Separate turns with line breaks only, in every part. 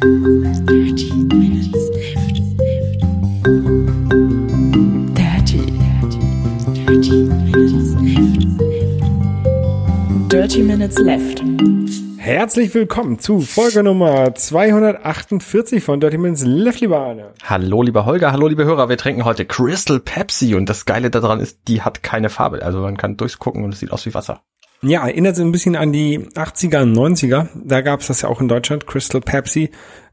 Dirty Minutes Left. Dirty, dirty, dirty Minutes Left. Dirty Minutes Left.
Herzlich willkommen zu Folge Nummer 248 von Dirty Minutes Left, lieber Arne.
Hallo, lieber Holger, hallo, liebe Hörer. Wir trinken heute Crystal Pepsi und das Geile daran ist, die hat keine Farbe. Also man kann durchgucken und es sieht aus wie Wasser.
Ja, erinnert sich ein bisschen an die 80er und 90er. Da gab es das ja auch in Deutschland, Crystal Pepsi.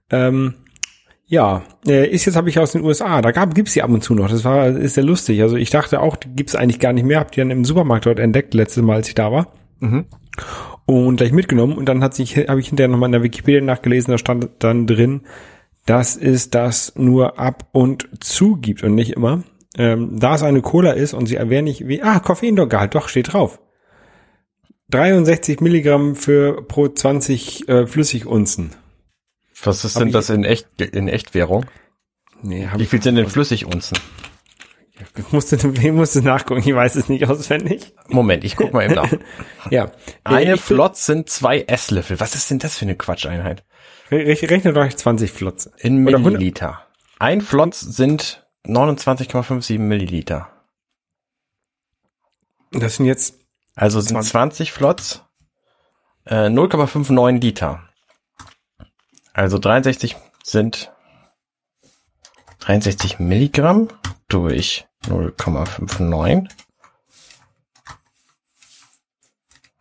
Ähm, ja, äh, ist jetzt habe ich aus den USA. Da gab gibt's die ab und zu noch. Das war ist sehr lustig. Also ich dachte auch, die gibt's eigentlich gar nicht mehr. Hab die dann im Supermarkt dort entdeckt letztes Mal, als ich da war.
Mhm.
Und gleich mitgenommen. Und dann hat sich habe ich hinterher nochmal in der Wikipedia nachgelesen. Da stand dann drin, dass es das nur ab und zu gibt und nicht immer. Ähm, da es eine Cola ist und sie erwähnen nicht wie ah Koffeingehalt, doch steht drauf. 63 Milligramm für pro 20 äh, Flüssigunzen.
Was ist
Hab
denn das in echt in Echtwährung?
Nee,
Wie viel sind denn Flüssigunzen?
ich musste, ich musste nachgucken, ich weiß es nicht auswendig.
Moment, ich guck mal eben nach.
Ja.
Eine
ich,
Flot sind zwei Esslöffel. Was ist denn das für eine Quatscheinheit?
Rechne rechnet euch 20 Flotze.
In
Oder 100
Milliliter. Ein Flot sind 29,57 Milliliter.
Das sind jetzt,
Also sind
20.
20 Flots äh, 0,59 Liter. Also 63 sind 63 Milligramm durch 0,59.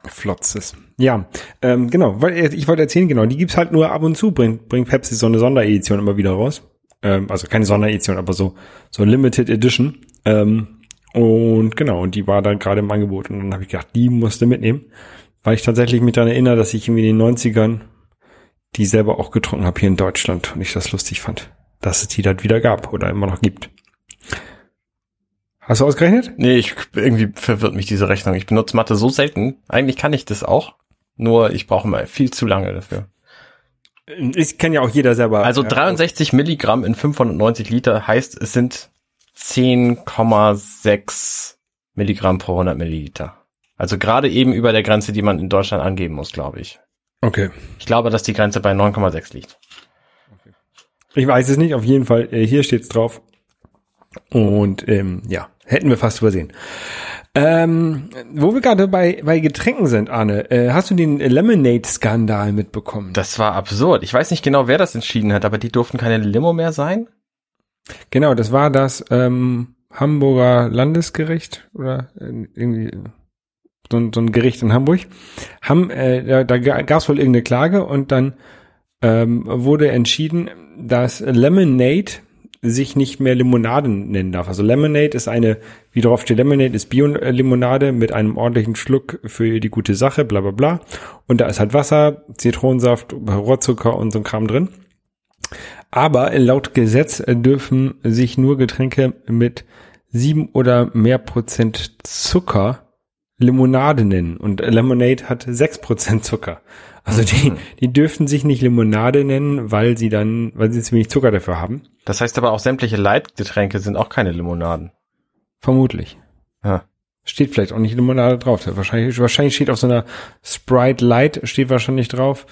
Flotzes. Ja, ähm, genau, weil äh, ich wollte erzählen, genau, die gibt's halt nur ab und zu, bringt, bringt Pepsi so eine Sonderedition immer wieder raus. Ähm, also keine Sonderedition, aber so, so Limited Edition. Ähm, und genau, und die war dann gerade im Angebot und dann habe ich gedacht, die musste mitnehmen, weil ich tatsächlich mich daran erinnere, dass ich irgendwie in den 90ern die selber auch getrunken habe hier in Deutschland und ich das lustig fand, dass es die dort wieder gab oder immer noch gibt. Hast du ausgerechnet?
Nee, ich, irgendwie verwirrt mich diese Rechnung. Ich benutze Mathe so selten. Eigentlich kann ich das auch. Nur ich brauche mal viel zu lange dafür.
Ich kann ja auch jeder selber.
Also
äh,
63 Milligramm in 590 Liter heißt, es sind 10,6 Milligramm pro 100 Milliliter. Also gerade eben über der Grenze, die man in Deutschland angeben muss, glaube ich.
Okay.
Ich glaube, dass die Grenze bei 9,6 liegt.
Ich weiß es nicht, auf jeden Fall, äh, hier steht's drauf. Und ähm, ja, hätten wir fast übersehen. Ähm, wo wir gerade bei, bei Getränken sind, Arne, äh, hast du den Lemonade-Skandal mitbekommen?
Das war absurd. Ich weiß nicht genau, wer das entschieden hat, aber die durften keine Limo mehr sein.
Genau, das war das ähm, Hamburger Landesgericht oder äh, irgendwie so ein, so ein Gericht in Hamburg. Haben, äh, da, da gab es wohl irgendeine Klage und dann ähm, wurde entschieden, dass Lemonade sich nicht mehr Limonade nennen darf. Also Lemonade ist eine, wie drauf steht, Lemonade ist Bio-Limonade mit einem ordentlichen Schluck für die gute Sache, bla bla bla. Und da ist halt Wasser, Zitronensaft, Rohrzucker und so ein Kram drin. Aber laut Gesetz dürfen sich nur Getränke mit sieben oder mehr Prozent Zucker Limonade nennen. Und Lemonade hat sechs Prozent Zucker. Also die, die dürften sich nicht Limonade nennen, weil sie dann, weil sie zu wenig Zucker dafür haben.
Das heißt aber auch sämtliche Leitgetränke sind auch keine Limonaden.
Vermutlich.
Ja.
Steht vielleicht auch nicht Limonade drauf. Wahrscheinlich, wahrscheinlich steht auf so einer Sprite Light steht wahrscheinlich drauf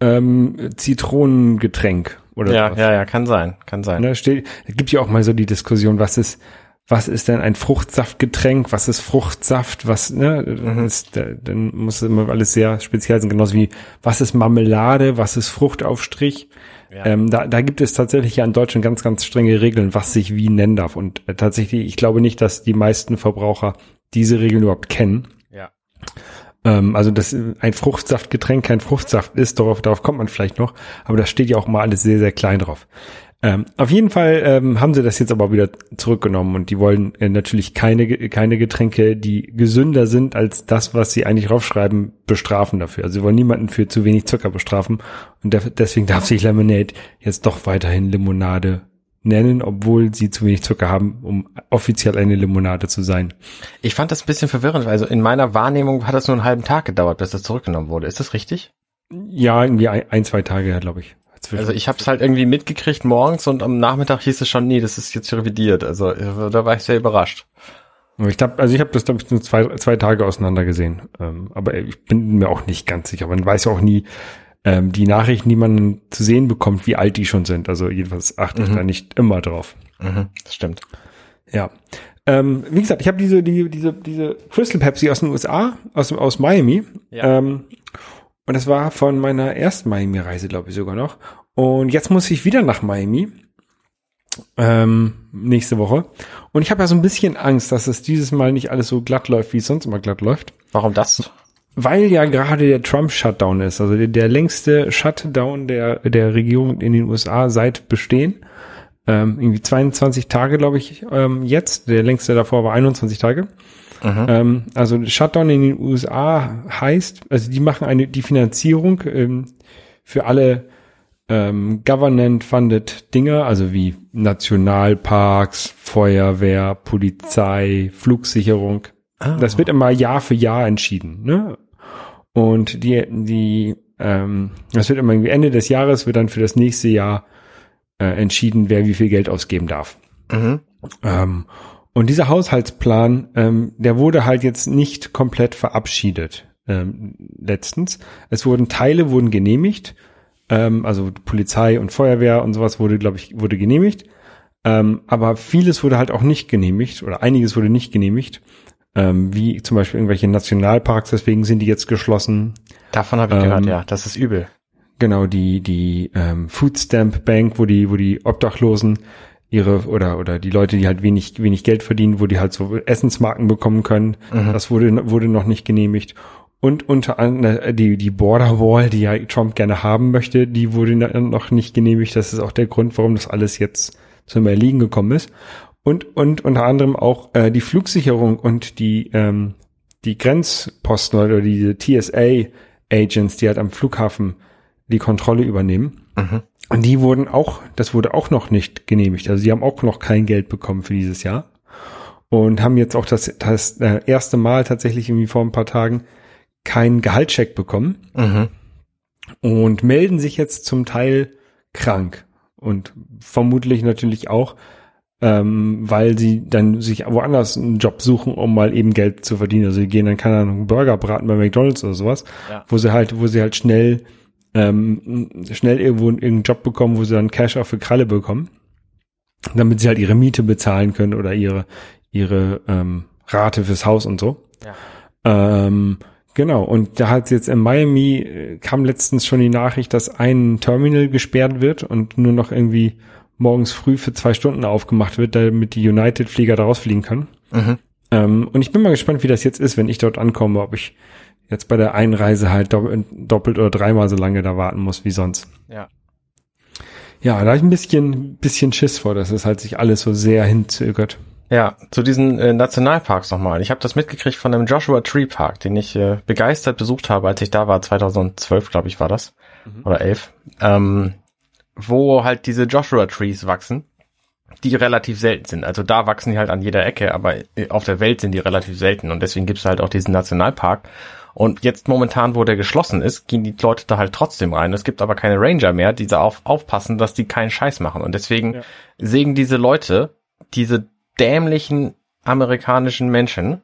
ähm, Zitronengetränk oder
Ja,
sowas.
ja, ja, kann sein, kann sein.
Ne, steht, es gibt ja auch mal so die Diskussion, was ist, was ist denn ein Fruchtsaftgetränk, was ist Fruchtsaft, was, ne,
Mhm.
ist, da, dann muss immer alles sehr speziell sein, genauso wie, was ist Marmelade, was ist Fruchtaufstrich.
Ja.
Ähm, da, da gibt es tatsächlich ja in Deutschland ganz, ganz strenge Regeln, was sich wie nennen darf. Und äh, tatsächlich, ich glaube nicht, dass die meisten Verbraucher diese Regeln überhaupt kennen. Ähm, also, dass äh, ein Fruchtsaftgetränk kein Fruchtsaft ist, darauf, darauf kommt man vielleicht noch, aber da steht ja auch mal alles sehr, sehr klein drauf. Ähm, auf jeden Fall ähm, haben sie das jetzt aber wieder zurückgenommen und die wollen äh, natürlich keine, keine Getränke, die gesünder sind als das, was sie eigentlich draufschreiben, bestrafen dafür. Also sie wollen niemanden für zu wenig Zucker bestrafen und deswegen darf sich Lemonade jetzt doch weiterhin Limonade nennen, obwohl sie zu wenig Zucker haben, um offiziell eine Limonade zu sein.
Ich fand das ein bisschen verwirrend, also in meiner Wahrnehmung hat das nur einen halben Tag gedauert, bis das zurückgenommen wurde. Ist das richtig?
Ja, irgendwie ein, ein zwei Tage, glaube ich. Zwischen-
Also ich habe es halt irgendwie mitgekriegt morgens und am Nachmittag hieß es schon, nee, das ist jetzt revidiert. Also da war ich sehr überrascht.
Ich glaube, also ich habe das glaube ich nur zwei, zwei Tage auseinander gesehen. Ähm, aber ich bin mir auch nicht ganz sicher. Man weiß ja auch nie, ähm, die Nachrichten, die man zu sehen bekommt, wie alt die schon sind. Also jedenfalls achte ich
Mhm.
da nicht immer drauf.
Mhm, das stimmt.
Ja. Ähm, wie gesagt, ich habe diese, die, diese, diese Crystal Pepsi aus den USA, aus, aus Miami.
Ja.
Ähm, und das war von meiner ersten Miami-Reise, glaube ich, sogar noch. Und jetzt muss ich wieder nach Miami. Ähm, nächste Woche. Und ich habe ja so ein bisschen Angst, dass es dieses Mal nicht alles so glatt läuft, wie es sonst immer glatt läuft.
Warum das?
Weil ja gerade der Trump-Shutdown ist, also der, der längste Shutdown der, der Regierung in den USA seit Bestehen. Ähm, irgendwie 22 Tage, glaube ich, ähm, jetzt. Der längste davor war 21 Tage.
Mhm.
Ähm, also Shutdown in den USA heißt, also die machen eine die Finanzierung ähm, für alle ähm, government-funded Dinge, also wie Nationalparks, Feuerwehr, Polizei, Flugsicherung.
Ah.
Das wird immer Jahr für Jahr entschieden. Ne? Und die, die, ähm, das wird immer irgendwie Ende des Jahres wird dann für das nächste Jahr äh, entschieden, wer wie viel Geld ausgeben darf.
Mhm.
Ähm, und dieser Haushaltsplan, ähm, der wurde halt jetzt nicht komplett verabschiedet ähm, letztens. Es wurden Teile wurden genehmigt, ähm, also Polizei und Feuerwehr und sowas wurde, glaube ich, wurde genehmigt. Ähm, aber vieles wurde halt auch nicht genehmigt oder einiges wurde nicht genehmigt, ähm, wie zum Beispiel irgendwelche Nationalparks. Deswegen sind die jetzt geschlossen.
Davon habe ich
Ähm,
gehört, ja. Das ist übel.
Genau, die, die ähm, Food Stamp Bank, wo die, wo die Obdachlosen ihre oder oder die Leute, die halt wenig wenig Geld verdienen, wo die halt so Essensmarken bekommen können,
Mhm.
das wurde wurde noch nicht genehmigt. Und unter anderem die die Border Wall, die ja Trump gerne haben möchte, die wurde noch nicht genehmigt. Das ist auch der Grund, warum das alles jetzt zum Erliegen gekommen ist. Und und unter anderem auch äh, die Flugsicherung und die ähm, die Grenzposten oder die TSA Agents, die halt am Flughafen die Kontrolle übernehmen.
Mhm.
Und die wurden auch, das wurde auch noch nicht genehmigt. Also die haben auch noch kein Geld bekommen für dieses Jahr. Und haben jetzt auch das, das äh, erste Mal tatsächlich irgendwie vor ein paar Tagen keinen Gehaltscheck bekommen
Mhm.
und melden sich jetzt zum Teil krank. Und vermutlich natürlich auch, ähm, weil sie dann sich woanders einen Job suchen, um mal eben Geld zu verdienen. Also die gehen dann, keine Ahnung, Burger braten bei McDonalds oder sowas,
Ja.
wo sie halt, wo sie halt schnell, ähm, schnell irgendwo irgendeinen Job bekommen, wo sie dann Cash auf für Kralle bekommen, damit sie halt ihre Miete bezahlen können oder ihre, ihre ähm, Rate fürs Haus und so.
Ja.
Ähm, genau, und da hat jetzt in Miami äh, kam letztens schon die Nachricht, dass ein Terminal gesperrt wird und nur noch irgendwie morgens früh für zwei Stunden aufgemacht wird, damit die United-Flieger da rausfliegen können.
Mhm.
Ähm, und ich bin mal gespannt, wie das jetzt ist, wenn ich dort ankomme, ob ich jetzt bei der Einreise halt doppelt, doppelt oder dreimal so lange da warten muss wie sonst.
Ja.
Ja, da habe ich ein bisschen, bisschen Schiss vor, dass es halt sich alles so sehr hinzögert.
Ja, zu diesen äh, Nationalparks nochmal. Ich habe das mitgekriegt von einem Joshua Tree Park, den ich äh, begeistert besucht habe, als ich da war, 2012, glaube ich, war das. Oder 11. Ähm, wo halt diese Joshua Trees wachsen, die relativ selten sind. Also da wachsen die halt an jeder Ecke, aber äh, auf der Welt sind die relativ selten und deswegen gibt's halt auch diesen Nationalpark. Und jetzt momentan, wo der geschlossen ist, gehen die Leute da halt trotzdem rein. Es gibt aber keine Ranger mehr, die da auf, aufpassen, dass die keinen Scheiß machen. Und deswegen
Ja.
sägen diese Leute, diese dämlichen amerikanischen Menschen,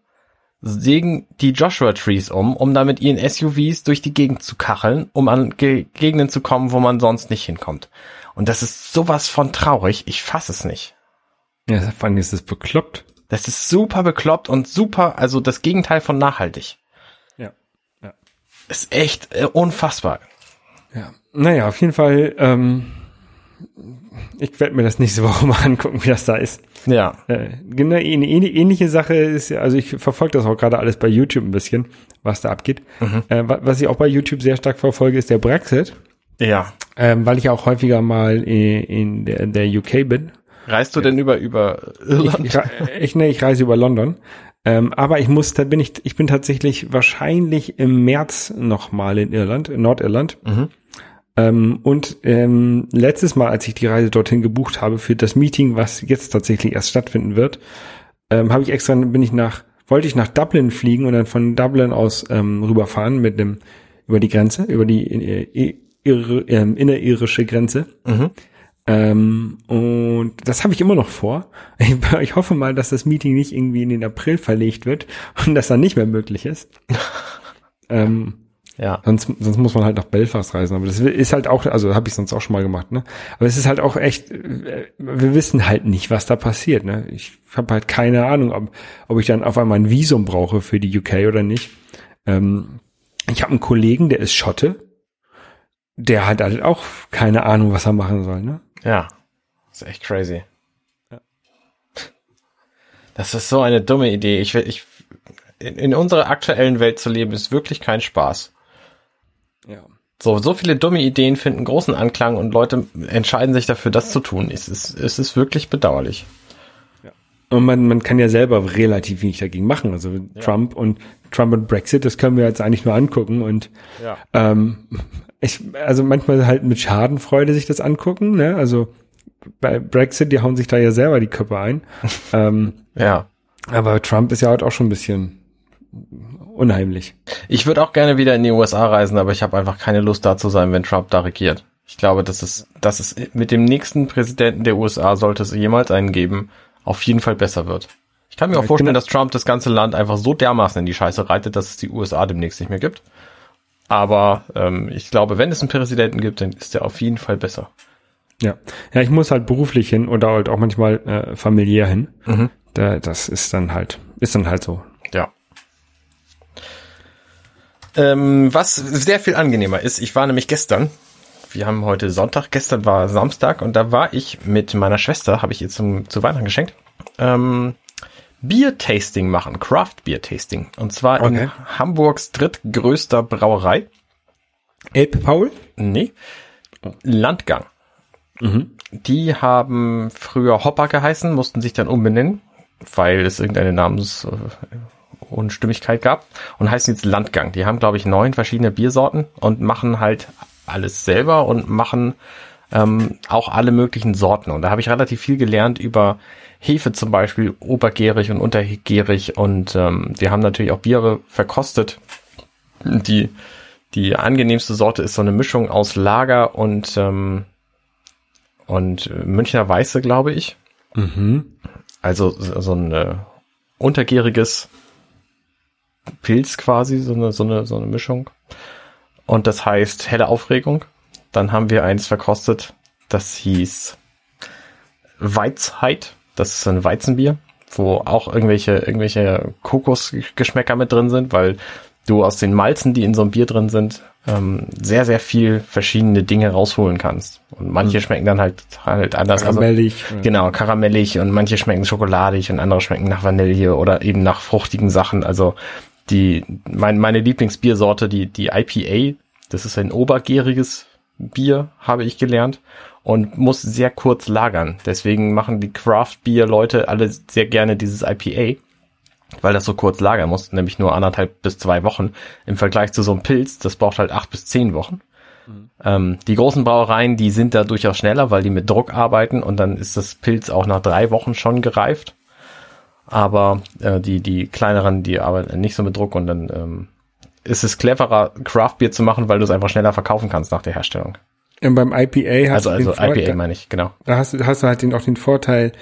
sägen die Joshua Trees um, um damit ihren SUVs durch die Gegend zu kacheln, um an Ge Gegenden zu kommen, wo man sonst nicht hinkommt. Und das ist sowas von traurig, ich fass es nicht.
Ja, vor allem ist das bekloppt.
Das ist super bekloppt und super, also das Gegenteil von nachhaltig.
Ja. Ja.
Ist echt äh, unfassbar.
Ja. Naja, auf jeden Fall, ähm, ich werde mir das nächste Woche mal angucken, wie das da ist.
Ja.
Äh, genau, eine ähn- ähnliche Sache ist, ja- also ich verfolge das auch gerade alles bei YouTube ein bisschen, was da abgeht. Äh, wa- was ich auch bei YouTube sehr stark verfolge, ist der Brexit,
Ja.
ähm, weil ich auch häufiger mal in, in der, der UK bin.
Reist du denn über, über Irland?
ich, rei- ich, nee, ich reise über London. Ähm, aber ich muss, da bin ich, ich bin tatsächlich wahrscheinlich im März noch mal in Irland, in Nordirland.
Mhm.
Ähm, und ähm, letztes Mal, als ich die Reise dorthin gebucht habe für das Meeting, was jetzt tatsächlich erst stattfinden wird, ähm, habe ich extra, bin ich nach, wollte ich nach Dublin fliegen und dann von Dublin aus ähm, rüberfahren mit dem über die Grenze, über die äh, irre, ähm, innerirische Grenze.
Mhm.
Ähm, und das habe ich immer noch vor. Ich, ich hoffe mal, dass das Meeting nicht irgendwie in den April verlegt wird und das dann nicht mehr möglich ist. ähm,
Ja.
Sonst, sonst muss man halt nach Belfast reisen. Aber das ist halt auch, also habe ich sonst auch schon mal gemacht, ne? Aber es ist halt auch echt, äh, wir wissen halt nicht, was da passiert, ne? Ich habe halt keine Ahnung, ob, ob ich dann auf einmal ein Visum brauche für die UK oder nicht. Ähm, ich habe einen Kollegen, der ist Schotte. Der hat halt auch keine Ahnung, was er machen soll, ne?
Ja. Das ist echt crazy. Das ist so eine dumme Idee. Ich will, ich, in, in unserer aktuellen Welt zu leben, ist wirklich kein Spaß.
Ja.
So, so viele dumme Ideen finden großen Anklang und Leute entscheiden sich dafür, das zu tun. Es ist, es ist wirklich bedauerlich.
Und man, man kann ja selber relativ wenig dagegen machen. Also Trump und Trump und Brexit, das können wir jetzt eigentlich nur angucken und
Ja.
ähm, ich, also manchmal halt mit Schadenfreude sich das angucken, ne? Also bei Brexit, die hauen sich da ja selber die Köpfe ein. ähm,
Ja.
aber Trump ist ja halt auch schon ein bisschen unheimlich.
Ich würde auch gerne wieder in die USA reisen, aber ich habe einfach keine Lust da zu sein, wenn Trump da regiert. Ich glaube, das ist, das ist mit dem nächsten Präsidenten der USA sollte es jemals einen geben, auf jeden Fall besser wird. Ich kann mir auch vorstellen, dass Trump das ganze Land einfach so dermaßen in die Scheiße reitet, dass es die USA demnächst nicht mehr gibt. Aber ähm, ich glaube, wenn es einen Präsidenten gibt, dann ist der auf jeden Fall besser.
Ja. Ja, ich muss halt beruflich hin oder halt auch manchmal äh, familiär hin.
Mhm.
Da, das ist dann halt, ist dann halt so.
Ja. Ähm, was sehr viel angenehmer ist, ich war nämlich gestern, wir haben heute Sonntag, gestern war Samstag und da war ich mit meiner Schwester, habe ich ihr zum, zu Weihnachten geschenkt, ähm, Bier-Tasting machen, Craft-Bier-Tasting. Und zwar
Okay.
in Hamburgs drittgrößter Brauerei.
Ape Paul?
Nee, Landgang. Die haben früher Hopper geheißen, mussten sich dann umbenennen, weil es irgendeine Namensunstimmigkeit gab und heißen jetzt Landgang. Die haben, glaube ich, neun verschiedene Biersorten und machen halt alles selber und machen ähm, auch alle möglichen Sorten. Und da habe ich relativ viel gelernt über Hefe zum Beispiel, obergärig und untergärig. Und ähm, wir haben natürlich auch Biere verkostet, die die angenehmste Sorte ist so eine Mischung aus Lager und ähm, und Münchner Weiße, glaube ich.
Mhm.
Also so so ein äh, untergäriges Pilz quasi, so eine, so eine, so eine Mischung. Und das heißt helle Aufregung. Dann haben wir eins verkostet, das hieß Weizheit. Das ist ein Weizenbier, wo auch irgendwelche, irgendwelche Kokosgeschmäcker mit drin sind, weil du aus den Malzen, die in so einem Bier drin sind, ähm, sehr, sehr viel verschiedene Dinge rausholen kannst. Und manche schmecken dann halt, halt anders. Also-
Karamellig.
Genau, karamellig und manche schmecken schokoladig und andere schmecken nach Vanille oder eben nach fruchtigen Sachen. Also die, mein, meine Lieblingsbiersorte, die, die IPA, das ist ein obergäriges Bier, habe ich gelernt und muss sehr kurz lagern. Deswegen machen die Craft-Bier-Leute alle sehr gerne dieses IPA, weil das so kurz lagern muss, nämlich nur anderthalb bis zwei Wochen. Im Vergleich zu so einem Pilz, das braucht halt acht bis zehn Wochen. Ähm, die großen Brauereien, die sind da durchaus schneller, weil die mit Druck arbeiten und dann ist das Pilz auch nach drei Wochen schon gereift. Aber äh, die, die kleineren, die arbeiten nicht so mit Druck und dann ähm, ist es cleverer, Craft-Bier zu machen, weil du es einfach schneller verkaufen kannst nach der Herstellung.
Und beim IPA hast
Also,
du
also
den Vorteil,
IPA meine ich, genau.
da hast, du- hast du halt den, auch den Vorteil,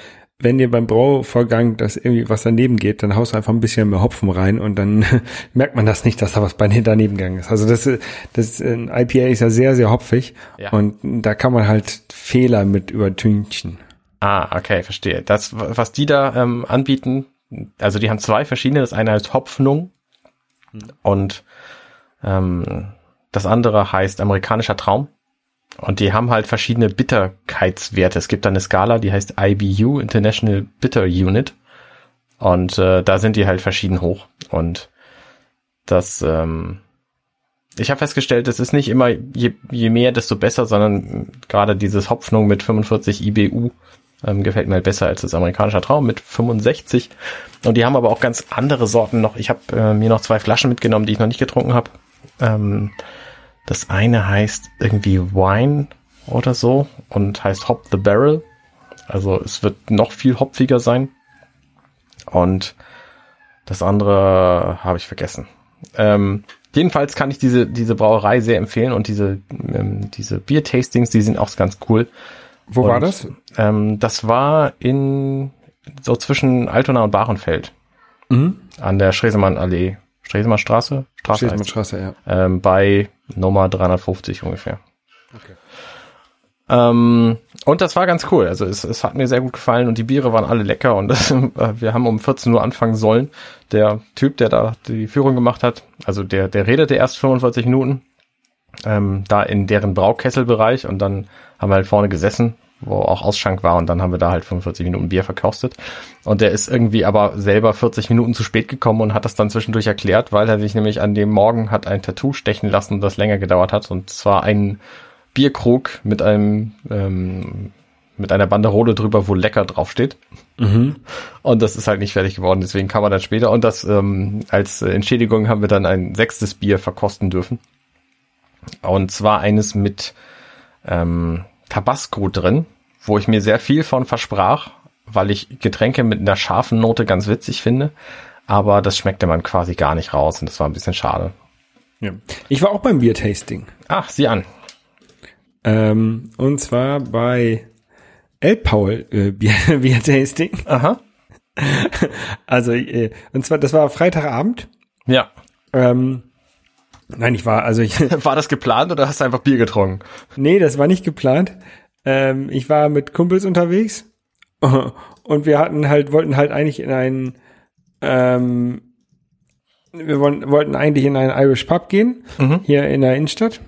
wenn dir beim Brauvorgang das irgendwie was daneben geht, dann haust du einfach ein bisschen mehr Hopfen rein und dann merkt man das nicht, dass da was bei dir daneben gegangen ist. Also das, das ein IPA ist ja sehr, sehr hopfig
Ja.
und da kann man halt Fehler mit übertünchen.
Ah, okay, verstehe. Das, was die da ähm, anbieten, also die haben zwei verschiedene. Das eine heißt Hopfnung und ähm, das andere heißt amerikanischer Traum. Und die haben halt verschiedene Bitterkeitswerte. Es gibt da eine Skala, die heißt IBU, International Bitter Unit. Und äh, da sind die halt verschieden hoch. Und das, ähm, ich habe festgestellt, es ist nicht immer je, je mehr, desto besser, sondern gerade dieses Hopfnung mit 45 IBU ähm, gefällt mir halt besser als das amerikanische Traum mit 65. Und die haben aber auch ganz andere Sorten noch. Ich habe äh, mir noch zwei Flaschen mitgenommen, die ich noch nicht getrunken habe. Ähm, das eine heißt irgendwie Wine oder so und heißt Hop the Barrel. Also es wird noch viel hopfiger sein. Und das andere habe ich vergessen. Ähm, jedenfalls kann ich diese, diese Brauerei sehr empfehlen und diese, ähm, diese Bier-Tastings, die sind auch ganz cool.
Wo
Und,
war das?
Ähm, das war in so zwischen Altona und Bahrenfeld
Mhm.
an der Stresemannallee, Stresemer Straße? Straße
Steht mit
heißt,
Straße, ja.
ähm, bei Nummer 350 ungefähr.
Okay.
Ähm, und das war ganz cool. Also es, es hat mir sehr gut gefallen und die Biere waren alle lecker und das, äh, wir haben um 14 Uhr anfangen sollen. Der Typ, der da die Führung gemacht hat, also der, der redete erst 45 Minuten, ähm, da in deren Braukesselbereich und dann haben wir halt vorne gesessen, wo auch Ausschank war und dann haben wir da halt 45 Minuten Bier verkostet. Und der ist irgendwie aber selber 40 Minuten zu spät gekommen und hat das dann zwischendurch erklärt, weil er sich nämlich an dem Morgen hat ein Tattoo stechen lassen, das länger gedauert hat und zwar ein Bierkrug mit einem ähm, mit einer Banderole drüber, wo lecker draufsteht. Und das ist halt nicht fertig geworden, deswegen kam er dann später. Und das ähm, als Entschädigung haben wir dann ein sechstes Bier verkosten dürfen. Und zwar eines mit ähm, Tabasco drin, wo ich mir sehr viel von versprach, weil ich Getränke mit einer scharfen Note ganz witzig finde. Aber das schmeckte man quasi gar nicht raus und das war ein bisschen schade.
ja. Ich war auch beim Biertasting.
Ach, sieh an.
Ähm, und zwar bei El Paul äh, Bier, Biertasting.
Aha.
Also, äh, und zwar, das war Freitagabend.
Ja.
Ähm, nein, ich war, also ich,
War das geplant oder hast du einfach Bier getrunken?
nee, das war nicht geplant. Ähm, ich war mit Kumpels unterwegs und wir hatten halt, wollten halt eigentlich in einen, ähm, wir wollten, wollten eigentlich in einen Irish Pub gehen, hier in der Innenstadt.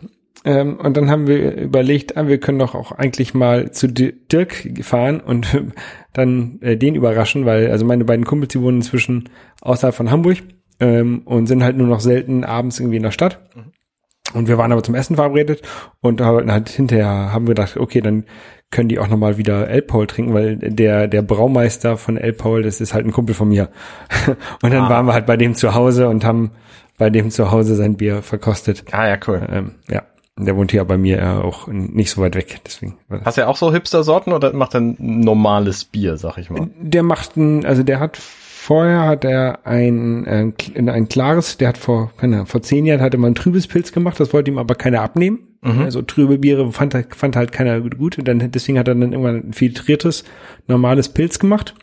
Ähm, und dann haben wir überlegt, ah, wir können doch auch eigentlich mal zu Di- Dirk fahren und dann äh, den überraschen, weil also meine beiden Kumpels, die wohnen inzwischen außerhalb von Hamburg ähm, und sind halt nur noch selten abends irgendwie in der Stadt. Und wir waren aber zum Essen verabredet und wollten halt hinterher haben wir gedacht, okay, dann können die auch nochmal wieder El Paul trinken, weil der, der Braumeister von El Paul, das ist halt ein Kumpel von mir. Und dann
Ah.
waren wir halt bei dem zu Hause und haben bei dem zu Hause sein Bier verkostet.
Ah ja, cool.
Ähm, ja, der wohnt hier bei mir ja auch nicht so weit weg, deswegen.
Hast du ja auch so Hipster-Sorten oder macht er ein normales Bier, sag ich mal?
Der macht ein, also der hat vorher hat er ein, äh, kl- ein klares, der hat vor, keine Ahnung, vor zehn Jahren hatte man ein trübes Pilz gemacht, das wollte ihm aber keiner abnehmen. Also trübe Biere fand, fand halt keiner gut und dann, deswegen hat er dann irgendwann ein filtriertes, normales Pilz gemacht.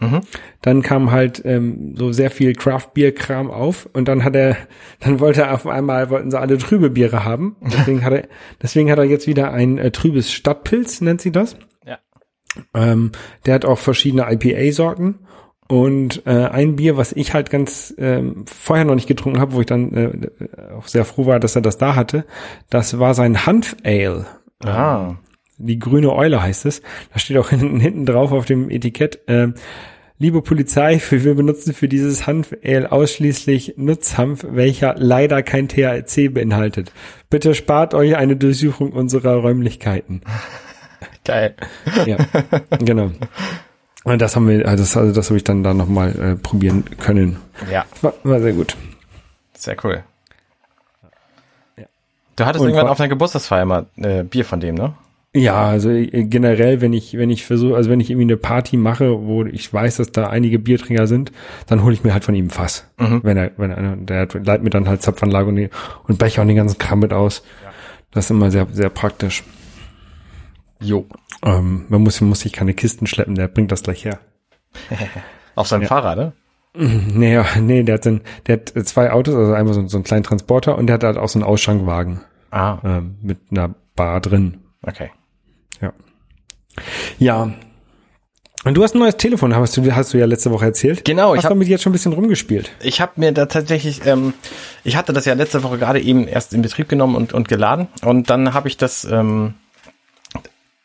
Dann kam halt ähm, so sehr viel Craft-Bier-Kram auf und dann hat er, dann wollte er auf einmal, wollten sie alle trübe Biere haben. Deswegen hat er, deswegen hat er jetzt wieder ein äh, trübes Stadtpilz, nennt sie das.
Ja.
Ähm, der hat auch verschiedene IPA-Sorten und äh, ein Bier, was ich halt ganz ähm, vorher noch nicht getrunken habe, wo ich dann äh, auch sehr froh war, dass er das da hatte, das war sein Hanf Ale.
Ah.
Die grüne Eule heißt es. Da steht auch hinten, hinten drauf auf dem Etikett. ähm, Liebe Polizei, für, wir benutzen für dieses Hanf Ale ausschließlich Nutzhanf, welcher leider kein THC beinhaltet. Bitte spart euch eine Durchsuchung unserer Räumlichkeiten.
Geil.
Ja, genau. Und das haben wir, also das, also das habe ich dann da nochmal äh, probieren können.
Ja,
War, war sehr gut.
sehr cool.
Ja.
Du hattest
Und
irgendwann
wa-
auf deiner Geburtstagsfeier mal äh, Bier von dem, ne?
Ja, also äh, generell, wenn ich, wenn ich versuche, also wenn ich irgendwie eine Party mache, wo ich weiß, dass da einige Biertrinker sind, dann hole ich mir halt von ihm ein Fass. Wenn er, wenn er, der leiht mir dann halt Zapfanlage und, und Becher und den ganzen Kram mit aus. Das ist immer sehr, sehr praktisch.
Jo.
Ähm, man muss, muss sich keine Kisten schleppen, der bringt das gleich her.
Auf seinem Fahrrad, ne?
Nee, ja, nee, der hat, dann, der hat zwei Autos, also einmal so, so einen kleinen Transporter und der hat halt auch so einen Ausschankwagen
Ah,
ähm, mit einer Bar drin.
okay.
Ja. Ja. Und du hast ein neues Telefon, hast du, hast du ja letzte Woche erzählt.
Genau, ich
Hast
hab-
damit jetzt schon ein bisschen rumgespielt.
Ich habe mir da tatsächlich, ähm, ich hatte das ja letzte Woche gerade eben erst in Betrieb genommen und, und geladen und dann habe ich das, ähm,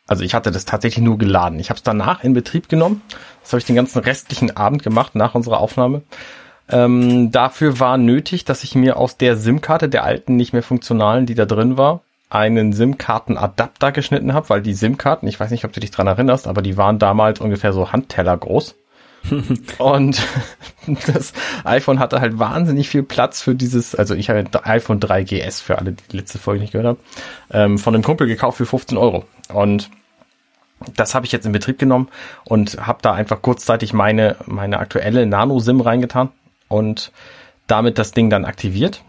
also ich hatte das tatsächlich nur geladen. Ich habe es danach in Betrieb genommen. Das habe ich den ganzen restlichen Abend gemacht nach unserer Aufnahme. Ähm, dafür war nötig, dass ich mir aus der SIM-Karte, der alten, nicht mehr funktionalen, die da drin war, einen SIM-Karten-Adapter geschnitten habe, weil die SIM-Karten, ich weiß nicht, ob du dich dran erinnerst, aber die waren damals ungefähr so Handteller groß. Und das iPhone hatte halt wahnsinnig viel Platz für dieses, also ich habe ein iPhone 3GS für alle, die letzte Folge nicht gehört haben, ähm, von einem Kumpel gekauft für 15 Euro. Und das habe ich jetzt in Betrieb genommen und habe da einfach kurzzeitig meine, meine aktuelle Nano-SIM reingetan und damit das Ding dann aktiviert,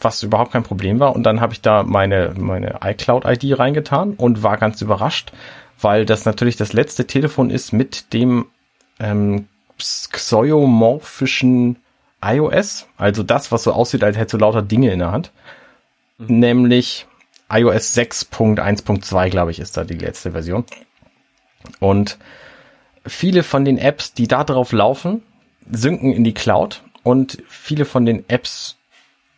was überhaupt kein Problem war. Und dann habe ich da meine, meine iCloud-ID reingetan und war ganz überrascht, weil das natürlich das letzte Telefon ist mit dem ähm, xeomorphischen iOS, also das, was so aussieht, als hättest du lauter Dinge in der Hand. Nämlich iOS 6.1.2, glaube ich, ist da die letzte Version. Und viele von den Apps, die da drauf laufen, synken in die Cloud und viele von den Apps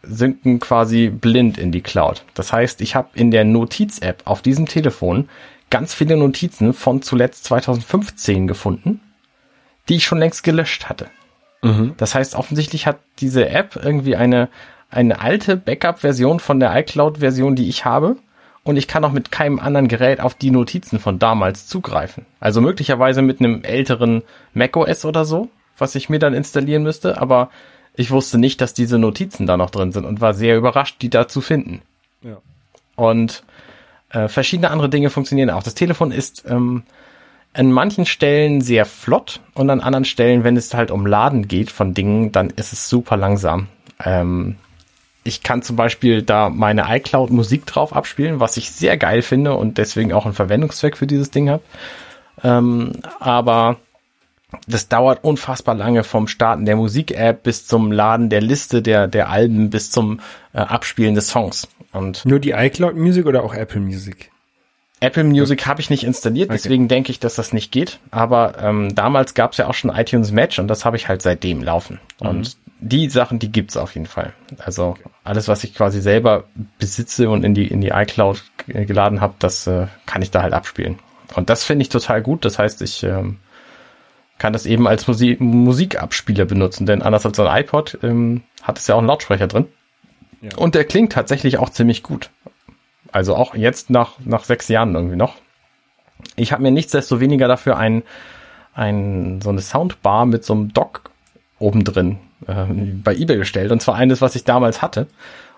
synken quasi blind in die Cloud. Das heißt, ich habe in der Notiz-App auf diesem Telefon ganz viele Notizen von zuletzt 2015 gefunden, die ich schon längst gelöscht hatte.
Mhm.
Das heißt, offensichtlich hat diese App irgendwie eine, eine alte Backup-Version von der iCloud-Version, die ich habe. Und ich kann auch mit keinem anderen Gerät auf die Notizen von damals zugreifen. Also möglicherweise mit einem älteren macOS oder so, was ich mir dann installieren müsste. Aber ich wusste nicht, dass diese Notizen da noch drin sind und war sehr überrascht, die da zu finden.
Ja.
Und äh, verschiedene andere Dinge funktionieren auch. Das Telefon ist ähm, an manchen Stellen sehr flott und an anderen Stellen, wenn es halt um Laden geht von Dingen, dann ist es super langsam. Ähm, ich kann zum Beispiel da meine iCloud Musik drauf abspielen, was ich sehr geil finde und deswegen auch einen Verwendungszweck für dieses Ding habe. Ähm, aber das dauert unfassbar lange vom Starten der Musik-App bis zum Laden der Liste der, der Alben bis zum äh, Abspielen des Songs. Und
Nur die iCloud Music oder auch Apple Music?
Apple Music habe ich nicht installiert,
Okay.
deswegen denke ich, dass das nicht geht. Aber ähm, damals gab es ja auch schon iTunes Match und das habe ich halt seitdem laufen. Und die Sachen, die gibt's auf jeden Fall. Also alles, was ich quasi selber besitze und in die in die iCloud geladen habe, das äh, kann ich da halt abspielen. Und das finde ich total gut. Das heißt, ich ähm, kann das eben als Musik Musikabspieler benutzen, denn anders als so ein iPod ähm, hat es ja auch einen Lautsprecher drin.
Ja.
Und der klingt tatsächlich auch ziemlich gut. Also auch jetzt nach, nach sechs Jahren irgendwie noch. Ich habe mir nichtsdestoweniger dafür ein, ein, so eine Soundbar mit so einem Dock oben drin äh, bei eBay gestellt. Und zwar eines, was ich damals hatte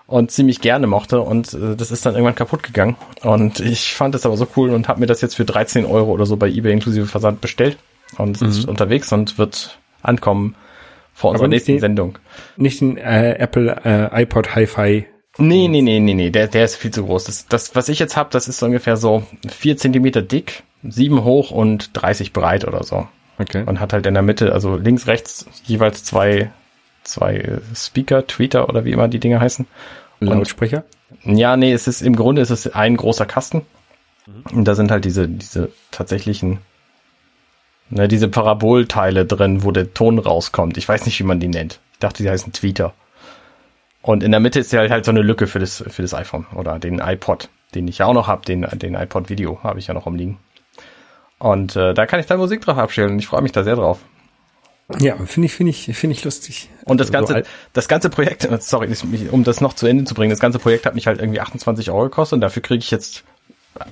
und ziemlich gerne mochte. Und äh, das ist dann irgendwann kaputt gegangen. Und ich fand es aber so cool und habe mir das jetzt für 13 Euro oder so bei eBay inklusive Versand bestellt. Und es ist unterwegs und wird ankommen vor unserer nächsten
die-
Sendung.
Nicht ein äh, Apple äh, iPod Hi-Fi.
Nee, nee, nee, nee, nee, der, der ist viel zu groß. Das, das was ich jetzt habe, das ist so ungefähr so vier Zentimeter dick, sieben hoch und 30 breit oder so.
Okay.
Und hat halt in der Mitte, also links, rechts jeweils zwei, zwei äh, Speaker, Tweeter oder wie immer die Dinge heißen.
Lautsprecher?
Ja, nee, es ist im Grunde ist es ein großer Kasten. Und da sind halt diese, diese tatsächlichen, ne, diese Parabolteile drin, wo der Ton rauskommt. Ich weiß nicht, wie man die nennt. Ich dachte, die heißen Tweeter. Und in der Mitte ist ja halt, halt so eine Lücke für das, für das iPhone oder den iPod, den ich ja auch noch habe, den, den iPod Video habe ich ja noch rumliegen. Und äh, da kann ich dann Musik drauf abstellen und ich freue mich da sehr drauf.
Ja, finde ich, finde ich, finde ich lustig.
Und das ganze,
alt-
das ganze Projekt, sorry, um das noch zu Ende zu bringen, das ganze Projekt hat mich halt irgendwie 28 Euro gekostet und dafür kriege ich jetzt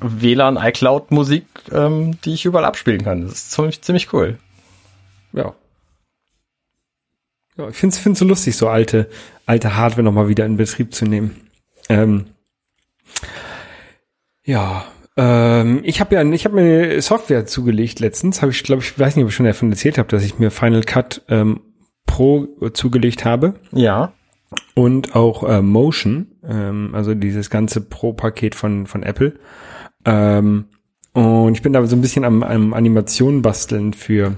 WLAN, iCloud Musik, ähm, die ich überall abspielen kann. Das ist ziemlich, ziemlich cool.
Ja. Ja, ich finde es so lustig, so alte, alte Hardware nochmal wieder in Betrieb zu nehmen. Ähm, ja, ähm, ich habe ja, ich habe mir eine Software zugelegt letztens. Habe ich, glaube ich, weiß nicht, ob ich schon davon erzählt habe, dass ich mir Final Cut ähm, Pro zugelegt habe
Ja.
und auch äh, Motion, ähm, also dieses ganze Pro-Paket von von Apple. Ähm, und ich bin da so ein bisschen am, am Animationen basteln für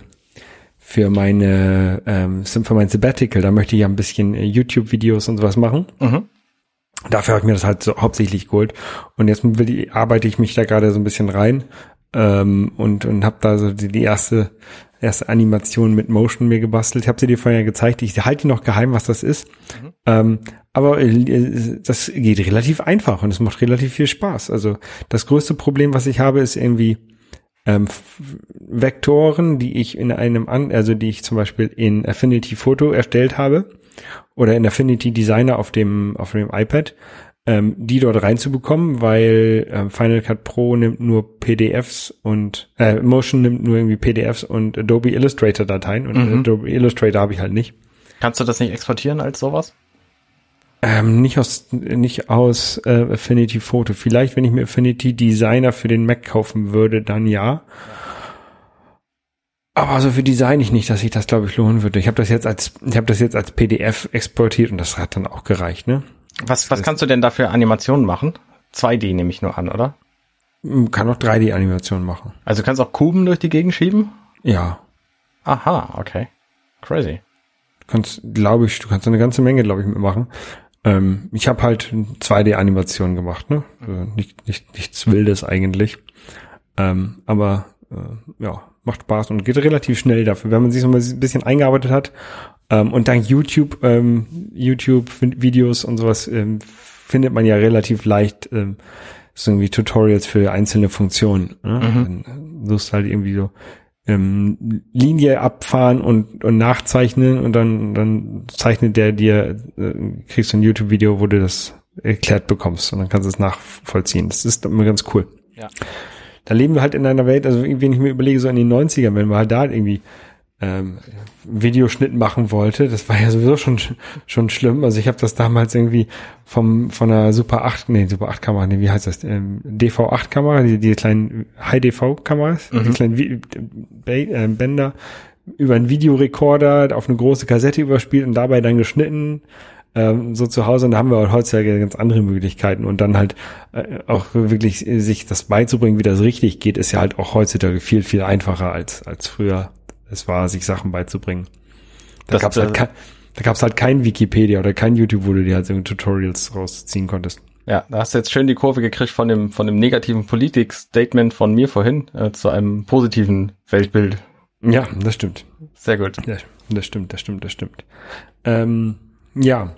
für meine ähm, für mein Sabbatical. Da möchte ich ja ein bisschen äh, YouTube-Videos und sowas machen.
Mhm.
Dafür habe ich mir das halt so hauptsächlich geholt. Und jetzt ich, arbeite ich mich da gerade so ein bisschen rein ähm, und und habe da so die, die erste erste Animation mit Motion mir gebastelt. Ich habe sie dir vorher gezeigt. Ich halte die noch geheim, was das ist. Ähm, aber äh, das geht relativ einfach und es macht relativ viel Spaß. Also das größte Problem, was ich habe, ist irgendwie ähm, Vektoren, die ich in einem an, also die ich zum Beispiel in Affinity Photo erstellt habe oder in Affinity Designer auf dem auf dem iPad, ähm, die dort reinzubekommen, weil ähm, Final Cut Pro nimmt nur PDFs und äh, Motion nimmt nur irgendwie PDFs und Adobe Illustrator Dateien und
Mhm.
Adobe Illustrator habe ich halt nicht.
Kannst du das nicht exportieren als sowas?
Ähm, nicht aus nicht aus äh, Affinity Photo. Vielleicht, wenn ich mir Affinity Designer für den Mac kaufen würde, dann ja. Aber so für Design ich nicht, dass sich das glaube ich lohnen würde. Ich habe das jetzt als ich habe das jetzt als PDF exportiert und das hat dann auch gereicht, ne?
Was, was kannst du denn da für Animationen machen? 2D nehme ich nur an, oder?
Man Kann auch 3D Animationen machen.
Also du kannst auch Kuben durch die Gegend schieben?
Ja.
Aha, okay. Crazy.
kannst, glaube ich, du kannst eine ganze Menge, glaube ich, mitmachen. Ähm, ich habe halt 2D-Animationen gemacht, ne? Also nicht, nicht, nichts Wildes eigentlich. Ähm, aber äh, ja, macht Spaß und geht relativ schnell dafür, wenn man sich so ein bisschen eingearbeitet hat. Ähm, und dank YouTube, ähm, YouTube-Videos und sowas ähm, findet man ja relativ leicht ähm, so irgendwie Tutorials für einzelne Funktionen. Ne? Mhm. Dann suchst halt irgendwie so ähm, Linie abfahren und, und nachzeichnen und dann, dann zeichnet der dir, äh, kriegst du ein YouTube-Video, wo du das erklärt bekommst und dann kannst du es nachvollziehen. Das ist immer ganz cool.
Ja.
Da leben wir halt in einer Welt, also wenn ich mir überlege, so in den 90ern, wenn wir halt da irgendwie ähm, Videoschnitt machen wollte. Das war ja sowieso schon schon schlimm. Also ich habe das damals irgendwie vom von einer Super 8, nee, Super 8 Kamera, nee, wie heißt das? Ähm, DV8 Kamera, die, die kleinen High DV Kameras, mhm. die kleinen Vi äh, Bänder über einen Videorekorder auf eine große Kassette überspielt und dabei dann geschnitten ähm, so zu Hause und da haben wir halt heutzutage ganz andere Möglichkeiten und dann halt äh, auch wirklich sich das beizubringen, wie das richtig geht, ist ja halt auch heutzutage viel, viel einfacher als, als früher es war, sich Sachen beizubringen. Da gab es halt, kein, da gab's halt kein Wikipedia oder kein YouTube, wo du dir halt so Tutorials rausziehen konntest.
Ja, da hast du jetzt schön die Kurve gekriegt von dem, von dem negativen Politik-Statement von mir vorhin äh, zu einem positiven Weltbild.
Ja, das stimmt.
Sehr gut.
Ja, das stimmt, das stimmt, das stimmt. Ähm, ja.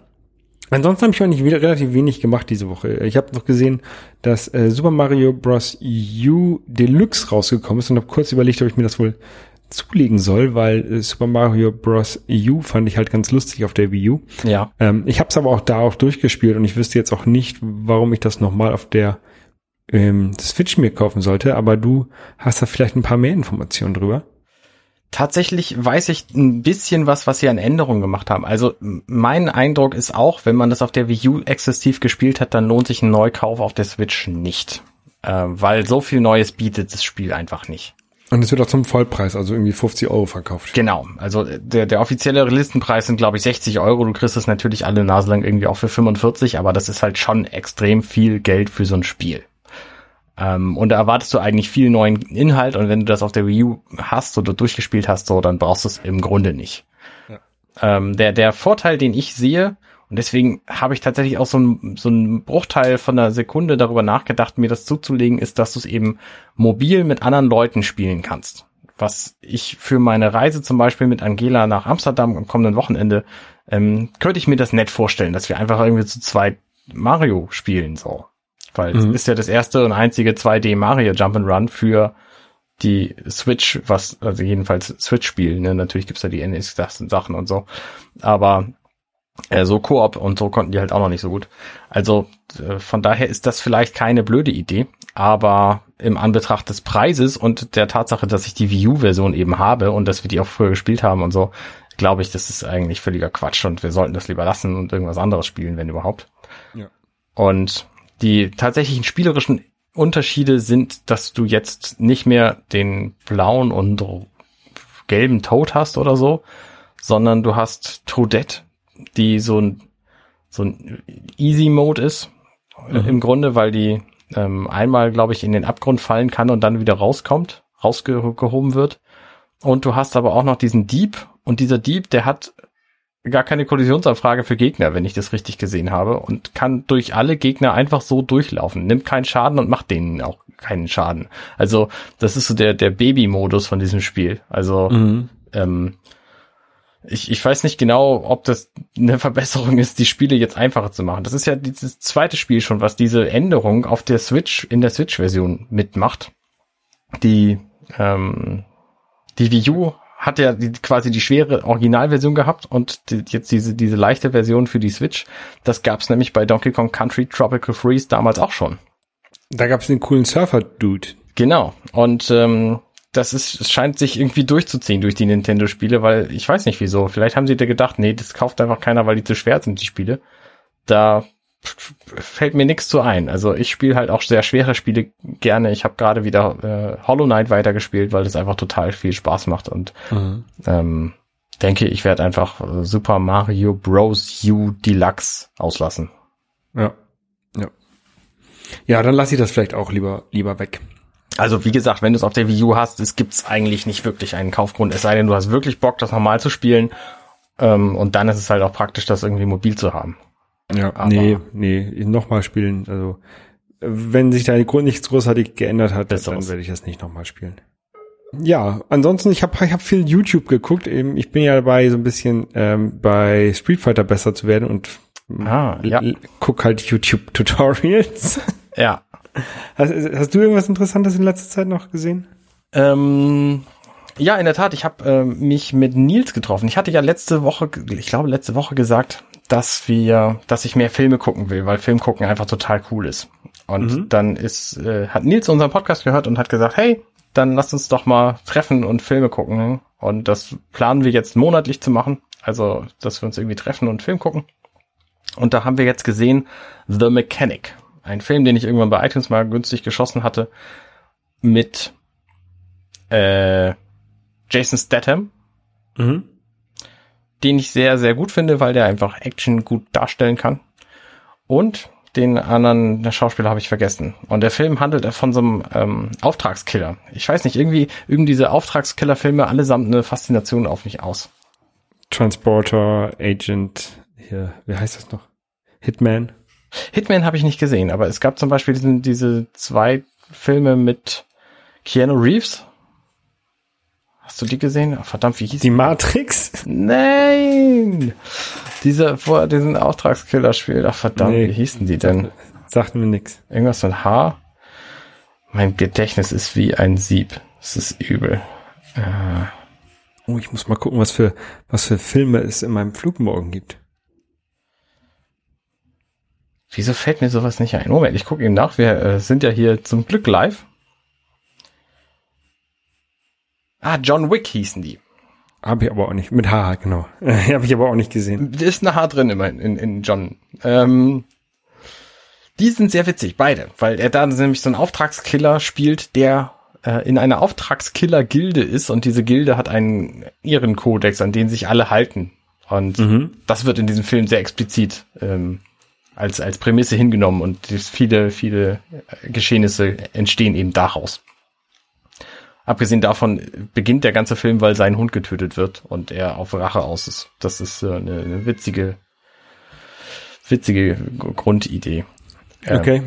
Ansonsten habe ich eigentlich wieder relativ wenig gemacht diese Woche. Ich habe noch gesehen, dass äh, Super Mario Bros. U Deluxe rausgekommen ist und habe kurz überlegt, ob ich mir das wohl zulegen soll, weil äh, Super Mario Bros. U fand ich halt ganz lustig auf der Wii U.
Ja.
Ähm, ich habe es aber auch da auch durchgespielt und ich wüsste jetzt auch nicht, warum ich das nochmal auf der ähm, Switch mir kaufen sollte, aber du hast da vielleicht ein paar mehr Informationen drüber.
Tatsächlich weiß ich ein bisschen was, was sie an Änderungen gemacht haben. Also mein Eindruck ist auch, wenn man das auf der Wii U exzessiv gespielt hat, dann lohnt sich ein Neukauf auf der Switch nicht. Äh, weil so viel Neues bietet das Spiel einfach nicht.
Und es wird auch zum Vollpreis, also irgendwie 50 Euro verkauft.
Genau, also der, der offizielle Listenpreis sind glaube ich 60 Euro. Du kriegst es natürlich alle Nase lang irgendwie auch für 45, aber das ist halt schon extrem viel Geld für so ein Spiel. Ähm, und da erwartest du eigentlich viel neuen Inhalt und wenn du das auf der Wii U hast oder durchgespielt hast, so, dann brauchst du es im Grunde nicht. Ja. Ähm, der, der Vorteil, den ich sehe, und deswegen habe ich tatsächlich auch so ein, so ein Bruchteil von einer Sekunde darüber nachgedacht, mir das zuzulegen, ist, dass du es eben mobil mit anderen Leuten spielen kannst. Was ich für meine Reise zum Beispiel mit Angela nach Amsterdam am kommenden Wochenende, ähm, könnte ich mir das nett vorstellen, dass wir einfach irgendwie zu zweit Mario spielen, so. Weil es mhm. ist ja das erste und einzige 2D Mario Jump'n'Run für die Switch, was, also jedenfalls Switch-Spiel, ne? Natürlich gibt's da die NX-Sachen und so. Aber äh, so Koop und so konnten die halt auch noch nicht so gut. Also äh, von daher ist das vielleicht keine blöde Idee, aber im Anbetracht des Preises und der Tatsache, dass ich die Wii U-Version eben habe und dass wir die auch früher gespielt haben und so, glaube ich, das ist eigentlich völliger Quatsch und wir sollten das lieber lassen und irgendwas anderes spielen, wenn überhaupt. Ja. Und die tatsächlichen spielerischen Unterschiede sind, dass du jetzt nicht mehr den blauen und gelben Toad hast oder so, sondern du hast Toadette, die so ein, so ein Easy Mode ist, äh, mhm. im Grunde, weil die ähm, einmal, glaube ich, in den Abgrund fallen kann und dann wieder rauskommt, rausgehoben wird. Und du hast aber auch noch diesen Dieb und dieser Dieb, der hat gar keine Kollisionsanfrage für Gegner, wenn ich das richtig gesehen habe, und kann durch alle Gegner einfach so durchlaufen, nimmt keinen Schaden und macht denen auch keinen Schaden. Also das ist so der der Baby-Modus von diesem Spiel. Also mhm. ähm, ich, ich weiß nicht genau, ob das eine Verbesserung ist, die Spiele jetzt einfacher zu machen. Das ist ja dieses zweite Spiel schon, was diese Änderung auf der Switch, in der Switch-Version mitmacht. Die, ähm, die Wii U hat ja die, quasi die schwere Originalversion gehabt und die, jetzt diese, diese leichte Version für die Switch. Das gab's nämlich bei Donkey Kong Country Tropical Freeze damals auch schon.
Da gab's den coolen Surfer-Dude.
Genau. Und ähm, das ist, es scheint sich irgendwie durchzuziehen durch die Nintendo-Spiele, weil ich weiß nicht wieso. Vielleicht haben sie da gedacht, nee, das kauft einfach keiner, weil die zu schwer sind, die Spiele. Da fällt mir nichts zu ein. Also ich spiele halt auch sehr schwere Spiele gerne. Ich habe gerade wieder äh, Hollow Knight weitergespielt, weil das einfach total viel Spaß macht und mhm. ähm, denke, ich werde einfach äh, Super Mario Bros. U Deluxe auslassen.
Ja. Ja. Ja, dann lasse ich das vielleicht auch lieber, lieber weg.
Also wie gesagt, wenn du es auf der Wii U hast, es gibt's eigentlich nicht wirklich einen Kaufgrund, es sei denn, du hast wirklich Bock, das normal zu spielen Ähm, und dann ist es halt auch praktisch, das irgendwie mobil zu haben.
Ja,
Aber-
nee, nee, nochmal spielen. Also, wenn sich da Grund nichts großartig geändert hat, dann
Besseres.
werde ich das nicht nochmal spielen. Ja, ansonsten, ich habe ich hab viel YouTube geguckt. Eben, ich bin ja dabei, so ein bisschen ähm, bei Street Fighter besser zu werden und
Ah, ja.
guck halt YouTube-Tutorials.
Ja.
Hast, hast du irgendwas Interessantes in letzter Zeit noch gesehen?
Ähm, ja, in der Tat, ich habe ähm, mich mit Nils getroffen. Ich hatte ja letzte Woche, ich glaube letzte Woche gesagt, dass wir, dass ich mehr Filme gucken will, weil Film gucken einfach total cool ist. Und dann ist, äh, hat Nils unseren Podcast gehört und hat gesagt, hey, dann lasst uns doch mal treffen und Filme gucken. Und das planen wir jetzt monatlich zu machen. Also, dass wir uns irgendwie treffen und Film gucken. Und da haben wir jetzt gesehen The Mechanic. Ein Film, den ich irgendwann bei iTunes mal günstig geschossen hatte. Mit äh, Jason Statham,
Mhm.
den ich sehr, sehr gut finde, weil der einfach Action gut darstellen kann. Und den anderen der Schauspieler habe ich vergessen. Und der Film handelt von so einem ähm, Auftragskiller. Ich weiß nicht, irgendwie üben diese Auftragskiller-Filme allesamt eine Faszination auf mich aus.
Transporter, Agent, hier, wie heißt das noch? Hitman.
Hitman habe ich nicht gesehen, aber es gab zum Beispiel diesen, diese zwei Filme mit Keanu Reeves. Hast du die gesehen? Verdammt, wie hieß
Die Matrix?
Nein! Dieser, wo er diesen Auftragskiller spielt. Ach verdammt,
Nee.
wie hießen die denn?
Sagt mir nix.
Irgendwas mit H? Mein Gedächtnis ist wie ein Sieb. Es ist übel.
Oh, ich muss mal gucken, was für, was für Filme es in meinem Flug morgen gibt.
Wieso fällt mir sowas nicht ein? Moment, ich gucke eben nach. Wir äh, sind ja hier zum Glück live. Ah, John Wick hießen die.
Habe ich aber auch nicht. Mit H, genau. Habe ich aber auch nicht gesehen.
Ist eine H drin immer in, in John. Ähm, die sind sehr witzig, beide, weil er da nämlich so einen Auftragskiller spielt, der äh, in einer Auftragskiller-Gilde ist und diese Gilde hat einen Ehrenkodex, an den sich alle halten. Und das wird in diesem Film sehr explizit ähm, als, als Prämisse hingenommen und viele, viele äh, Geschehnisse entstehen eben daraus. Abgesehen davon beginnt der ganze Film, weil sein Hund getötet wird und er auf Rache aus ist. Das ist äh, eine, eine witzige, witzige Grundidee. Ähm,
Okay.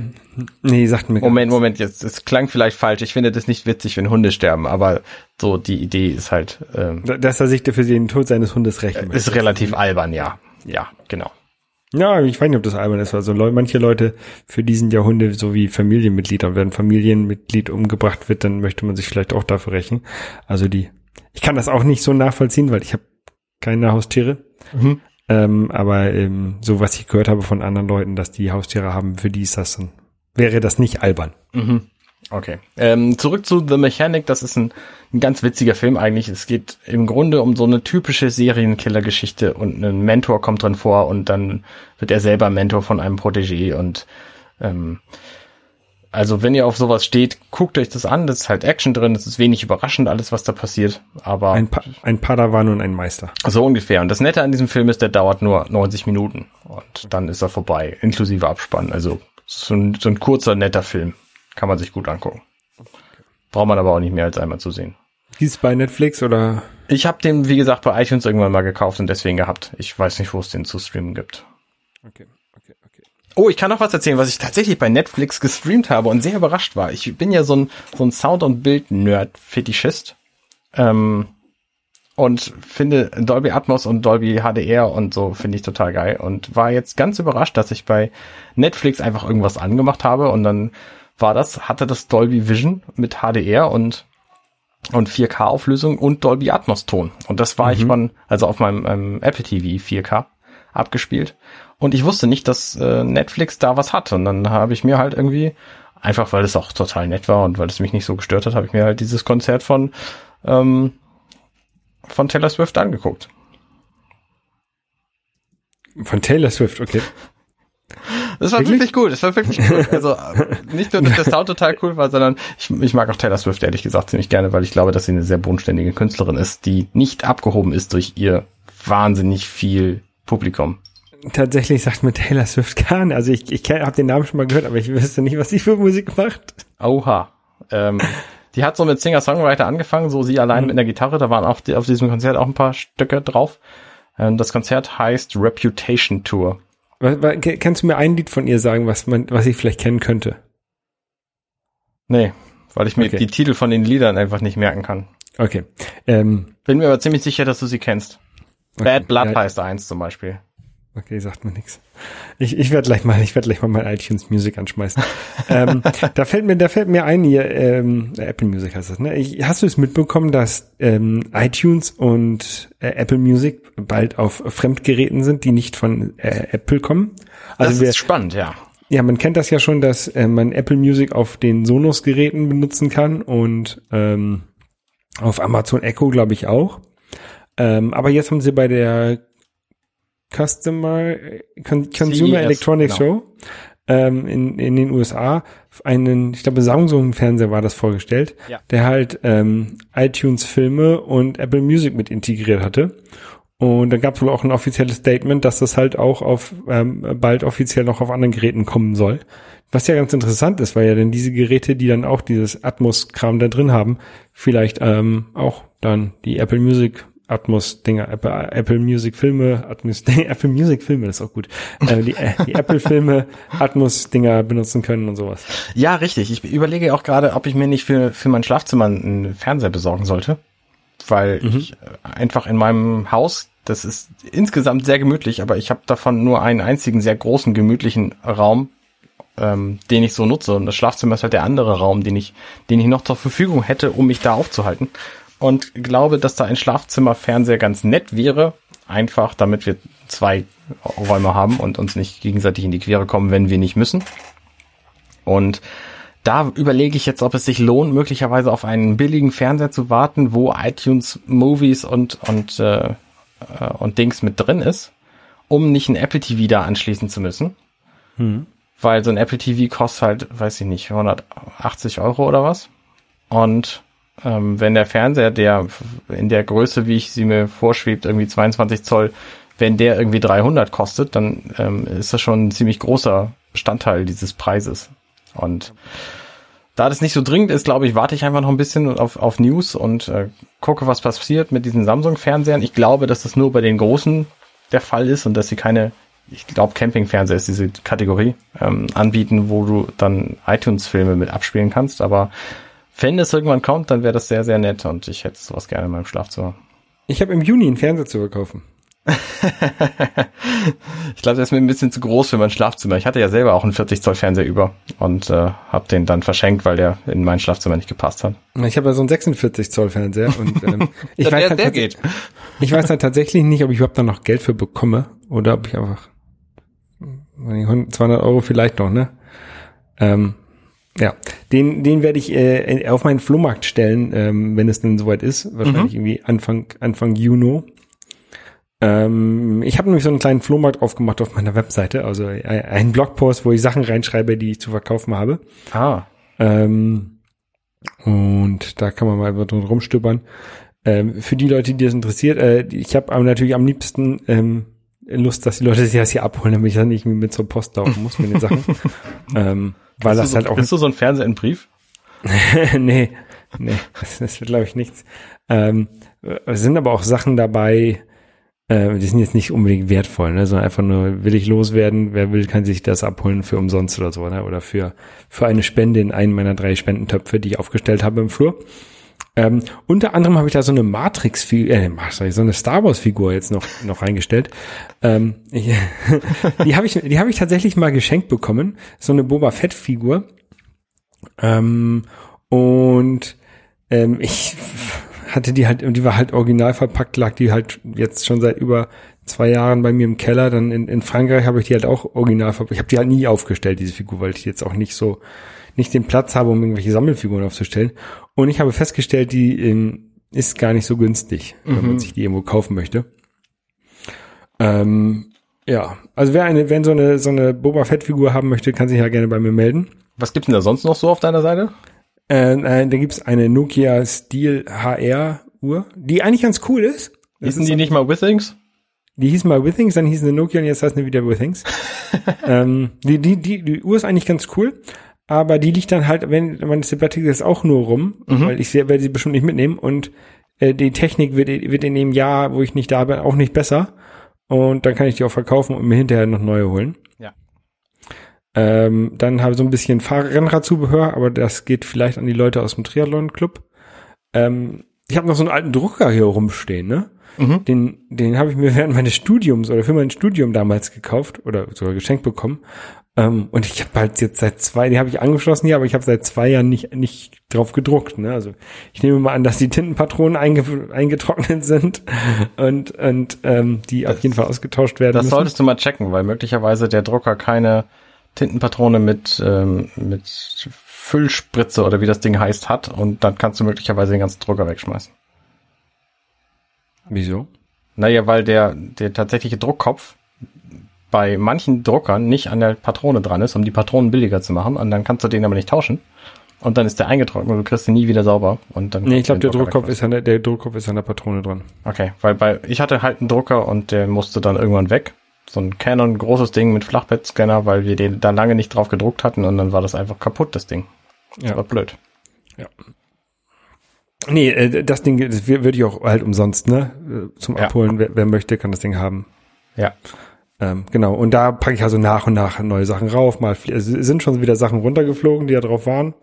Nee, sagt mir
Moment. Moment, jetzt, es klang vielleicht falsch. Ich finde das nicht witzig, wenn Hunde sterben, aber so die Idee ist halt, ähm,
Dass er sich für den Tod seines Hundes rächen
ist relativ albern, ja. Ja, genau.
Ja, ich weiß nicht, ob das albern ist. Also Leu manche Leute, für die sind ja Hunde so wie Familienmitglieder. Und wenn ein Familienmitglied umgebracht wird, dann möchte man sich vielleicht auch dafür rächen. Also die, ich kann das auch nicht so nachvollziehen, weil ich habe keine Haustiere.
Mhm.
Ähm, aber ähm, so was ich gehört habe von anderen Leuten, dass die Haustiere haben, für die ist das dann, wäre das nicht albern.
Mhm. Okay. Ähm, zurück zu The Mechanic. Das ist ein, ein ganz witziger Film eigentlich. Es geht im Grunde um so eine typische Serienkiller-Geschichte und ein Mentor kommt drin vor und dann wird er selber Mentor von einem Protégé und ähm, also wenn ihr auf sowas steht, guckt euch das an. Das ist halt Action drin. Das ist wenig überraschend alles, was da passiert. Aber
Ein, pa ein Padawan und ein Meister.
so ungefähr. Und das Nette an diesem Film ist, der dauert nur 90 Minuten und dann ist er vorbei, inklusive Abspann. Also so ein, so ein kurzer, netter Film. Kann man sich gut angucken. Braucht man aber auch nicht mehr als einmal zu sehen.
Hieß bei Netflix oder?
Ich habe den, wie gesagt, bei iTunes irgendwann mal gekauft und deswegen gehabt. Ich weiß nicht, wo es den zu streamen gibt.
Okay, okay, okay.
Oh, ich kann noch was erzählen, was ich tatsächlich bei Netflix gestreamt habe und sehr überrascht war. Ich bin ja so ein, so ein Sound- und Bild-Nerd-Fetischist. Ähm, und finde Dolby Atmos und Dolby HDR und so finde ich total geil und war jetzt ganz überrascht, dass ich bei Netflix einfach irgendwas angemacht habe und dann war das, hatte das Dolby Vision mit HDR und und 4K Auflösung und Dolby Atmos Ton und das war ich von also auf meinem ähm, Apple TV 4K abgespielt und ich wusste nicht, dass äh, Netflix da was hat und dann habe ich mir halt irgendwie einfach weil es auch total nett war und weil es mich nicht so gestört hat, habe ich mir halt dieses Konzert von ähm, von Taylor Swift angeguckt.
Von Taylor Swift, okay.
Das war wirklich, gut, das war wirklich cool. Also äh, nicht nur, dass der Sound total cool war, sondern ich, ich mag auch Taylor Swift ehrlich gesagt ziemlich gerne, weil ich glaube, dass sie eine sehr bodenständige Künstlerin ist, die nicht abgehoben ist durch ihr wahnsinnig viel Publikum.
Tatsächlich sagt mir Taylor Swift gar nicht. Also ich, ich habe den Namen schon mal gehört, aber ich wüsste nicht, was sie für Musik macht.
Oha. Ähm, die hat so mit Singer-Songwriter angefangen, so sie alleine mit einer Gitarre. Da waren auf, die, auf diesem Konzert auch ein paar Stücke drauf. Ähm, das Konzert heißt Reputation Tour.
Was, was, kannst du mir ein Lied von ihr sagen, was man, was ich vielleicht kennen könnte?
Nee, weil ich mir
Okay.
die Titel von den Liedern einfach nicht merken kann.
Okay. Ähm,
Bin mir aber ziemlich sicher, dass du sie kennst.
okay.
Bad Blood
Ja,
heißt eins zum Beispiel.
Okay, sagt mir nichts. Ich, ich werde gleich mal, ich werde gleich mal mein iTunes Music anschmeißen. ähm, da fällt mir, da fällt mir ein hier, ähm, Apple Music heißt das, ne? Ich, hast du es mitbekommen, dass ähm, iTunes und äh, Apple Music bald auf Fremdgeräten sind, die nicht von äh, Apple kommen? Also
das
wir,
ist spannend, ja.
ja, man kennt das ja schon, dass äh, man Apple Music auf den Sonos-Geräten benutzen kann und ähm, auf Amazon Echo, glaube ich, auch. Ähm, aber jetzt haben sie bei der Customer Con Consumer
CES,
Electronics
genau.
Show ähm, in, in den USA einen, ich glaube, Samsung-Fernseher war das vorgestellt,
Ja.
der halt ähm, iTunes-Filme und Apple Music mit integriert hatte. Und dann gab es wohl auch ein offizielles Statement, dass das halt auch auf ähm, bald offiziell noch auf anderen Geräten kommen soll. Was ja ganz interessant ist, weil ja dann diese Geräte, die dann auch dieses Atmos-Kram da drin haben, vielleicht ähm, auch dann die Apple Music Atmos-Dinger, Apple, Apple Music Filme, Atmos, Apple Music Filme, das ist auch gut. Äh, die, äh, die Apple Filme Atmos-Dinger benutzen können und sowas.
Ja, richtig. Ich überlege auch gerade, ob ich mir nicht für, für mein Schlafzimmer einen Fernseher besorgen sollte. Weil ich äh, einfach in meinem Haus, das ist insgesamt sehr gemütlich, aber ich habe davon nur einen einzigen sehr großen, gemütlichen Raum, ähm, den ich so nutze. Und das Schlafzimmer ist halt der andere Raum, den ich, den ich noch zur Verfügung hätte, um mich da aufzuhalten. Und glaube, dass da ein Schlafzimmerfernseher ganz nett wäre, einfach damit wir zwei Räume haben und uns nicht gegenseitig in die Quere kommen, wenn wir nicht müssen. Und da überlege ich jetzt, ob es sich lohnt, möglicherweise auf einen billigen Fernseher zu warten, wo iTunes Movies und und äh, äh, und Dings mit drin ist, um nicht ein Apple TV da anschließen zu müssen. Weil so ein Apple TV kostet halt, weiß ich nicht, 180 Euro oder was. Und ähm, wenn der Fernseher, der in der Größe, wie ich sie mir vorschwebt, irgendwie 22 Zoll, wenn der irgendwie 300 kostet, dann ähm, ist das schon ein ziemlich großer Bestandteil dieses Preises. Und da das nicht so dringend ist, glaube ich, warte ich einfach noch ein bisschen auf, auf News und äh, gucke, was passiert mit diesen Samsung-Fernsehern. Ich glaube, dass das nur bei den großen der Fall ist und dass sie keine, ich glaube, Camping-Fernseher ist diese Kategorie, ähm, anbieten, wo du dann iTunes-Filme mit abspielen kannst. Aber wenn es irgendwann kommt, dann wäre das sehr, sehr nett und ich hätte sowas gerne in meinem Schlafzimmer.
Ich habe im Juni einen Fernseher zu verkaufen.
Ich glaube, der ist mir ein bisschen zu groß für mein Schlafzimmer. Ich hatte ja selber auch einen 40 Zoll Fernseher über und äh, habe den dann verschenkt, weil der in mein Schlafzimmer nicht gepasst hat.
Ich habe ja so einen 46 Zoll Fernseher und ähm, ich, weiß halt tats- ich weiß halt tatsächlich nicht, ob ich überhaupt da noch Geld für bekomme oder ob ich einfach 200 Euro vielleicht noch, ne? Ähm, ja, den, den werde ich äh, auf meinen Flohmarkt stellen, ähm, wenn es denn soweit ist. Wahrscheinlich irgendwie Anfang, Anfang Juni. Ähm, ich habe nämlich so einen kleinen Flohmarkt aufgemacht auf meiner Webseite, also ein- einen Blogpost, wo ich Sachen reinschreibe, die ich zu verkaufen habe.
Ah,
Ähm, und da kann man mal drin rumstöbern. Ähm, für die Leute, die das interessiert, äh, ich habe natürlich am liebsten ähm, Lust, dass die Leute sich das hier abholen, damit ich dann nicht mit zur Post laufen muss mit den Sachen. ähm, weil
bist
das
du,
halt
so,
auch
bist du so ein Fernseher in Brief?
nee, nee, das, wird, glaube ich, nichts. Ähm, es sind aber auch Sachen dabei, äh, die sind jetzt nicht unbedingt wertvoll, ne, sondern einfach nur, will ich loswerden, wer will, kann sich das abholen für umsonst oder so, ne, oder für, für eine Spende in einen meiner drei Spendentöpfe, die ich aufgestellt habe im Flur. Ähm, unter anderem habe ich da so eine Matrix-Figur, äh, so eine Star Wars-Figur jetzt noch, noch reingestellt. Ähm, die habe ich, die habe ich tatsächlich mal geschenkt bekommen. So eine Boba Fett-Figur. Ähm, und ähm, ich hatte die halt, und die war halt original verpackt, lag die halt jetzt schon seit über zwei Jahren bei mir im Keller. Dann in, in Frankreich habe ich die halt auch original verpackt. Ich habe die halt nie aufgestellt, diese Figur, weil ich jetzt auch nicht so, nicht den Platz habe, um irgendwelche Sammelfiguren aufzustellen. Und ich habe festgestellt, die ähm, ist gar nicht so günstig, wenn man sich die irgendwo kaufen möchte. Ähm, ja, also wer eine, wenn so eine so eine Boba Fett Figur haben möchte, kann sich ja gerne bei mir melden.
Was gibt's denn da sonst noch so auf deiner Seite?
Äh, äh, da gibt's eine Nokia Steel HR Uhr, die eigentlich ganz cool ist. Das
Hießen
ist
die
so-
nicht mal Withings?
die hieß mal Withings, dann hieß sie Nokia und jetzt heißt sie wieder Withings. ähm, die, die, die, die Uhr ist eigentlich ganz cool, aber die liegt dann halt, wenn man Sabbatical ist auch nur rum, weil ich werde sie bestimmt nicht mitnehmen und äh, die Technik wird, wird in dem Jahr, wo ich nicht da bin, auch nicht besser. Und dann kann ich die auch verkaufen und mir hinterher noch neue holen.
Ja.
Ähm, dann habe ich so ein bisschen Rennradzubehör, aber das geht vielleicht an die Leute aus dem Triathlon-Club. Ähm, ich habe noch so einen alten Drucker hier rumstehen, ne?
Mhm.
Den, den habe ich mir während meines Studiums oder für mein Studium damals gekauft oder sogar geschenkt bekommen. Ähm, und ich habe halt jetzt seit zwei, die habe ich angeschlossen hier, aber ich habe seit zwei Jahren nicht nicht drauf gedruckt. Ne? Also ich nehme mal an, dass die Tintenpatronen einge eingetrocknet sind und und ähm, die auf jeden Fall ausgetauscht werden
Das
müssen.
solltest du mal checken, weil möglicherweise der Drucker keine Tintenpatrone mit, ähm, mit Füllspritze oder wie das Ding heißt hat und dann kannst du möglicherweise den ganzen Drucker wegschmeißen.
Wieso?
Naja, weil der, der tatsächliche Druckkopf bei manchen Druckern nicht an der Patrone dran ist, um die Patronen billiger zu machen und dann kannst du den aber nicht tauschen. Und dann ist der eingetrocknet und du kriegst ihn nie wieder sauber. Und dann
Nee, ich glaube, der
den
Druckkopf ist an der, der Druckkopf ist an der Patrone dran.
Okay, weil bei ich hatte halt einen Drucker und der musste dann irgendwann weg. So ein Canon großes Ding mit Flachbettscanner, weil wir den da lange nicht drauf gedruckt hatten und dann war das einfach kaputt, das Ding. Das
Ja.
war blöd.
Nee, äh, das Ding das würde ich auch halt umsonst, ne? Äh, Zum
Ja.
Abholen. Wer, wer möchte, kann das Ding haben.
Ja.
Ähm, genau. Und da packe ich also nach und nach neue Sachen rauf. Mal also es sind schon wieder Sachen runtergeflogen, die da drauf waren.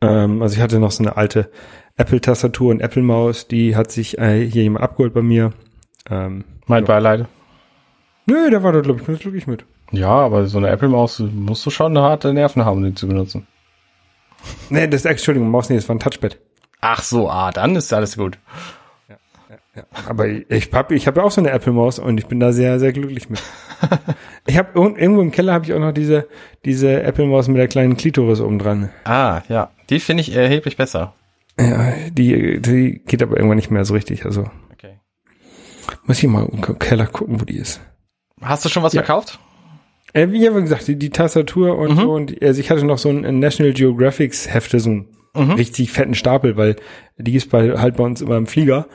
Ähm, also ich hatte noch so eine alte Apple-Tastatur und Apple-Maus, die hat sich äh, hier jemand abgeholt bei mir. Ähm,
Mein. Beileid.
nö, der war da, glaube ich, ganz glücklich mit.
Ja, aber so eine Apple-Maus musst du schon harte Nerven haben, um die zu benutzen.
Nee, das, Entschuldigung, Maus, nee, das war ein Touchpad.
Ach so, ah, dann ist alles gut.
Aber ich habe ich hab ja auch so eine Apple-Maus und ich bin da sehr, sehr glücklich mit. ich habe irgendwo im Keller habe ich auch noch diese, diese Apple-Maus mit der kleinen Klitoris oben dran.
Ah, ja. Die finde ich erheblich besser.
Ja, die, die geht aber irgendwann nicht mehr so richtig. Also
Okay.
muss ich mal im Keller gucken, wo die ist.
Hast du schon was
Ja.
verkauft?
Äh, wie habe gesagt, die, die Tastatur und
Mhm.
so. Und also ich hatte noch so ein National Geographics Hefte, so einen
Mhm.
richtig fetten Stapel, weil die gibt's bei, halt bei uns immer im Flieger.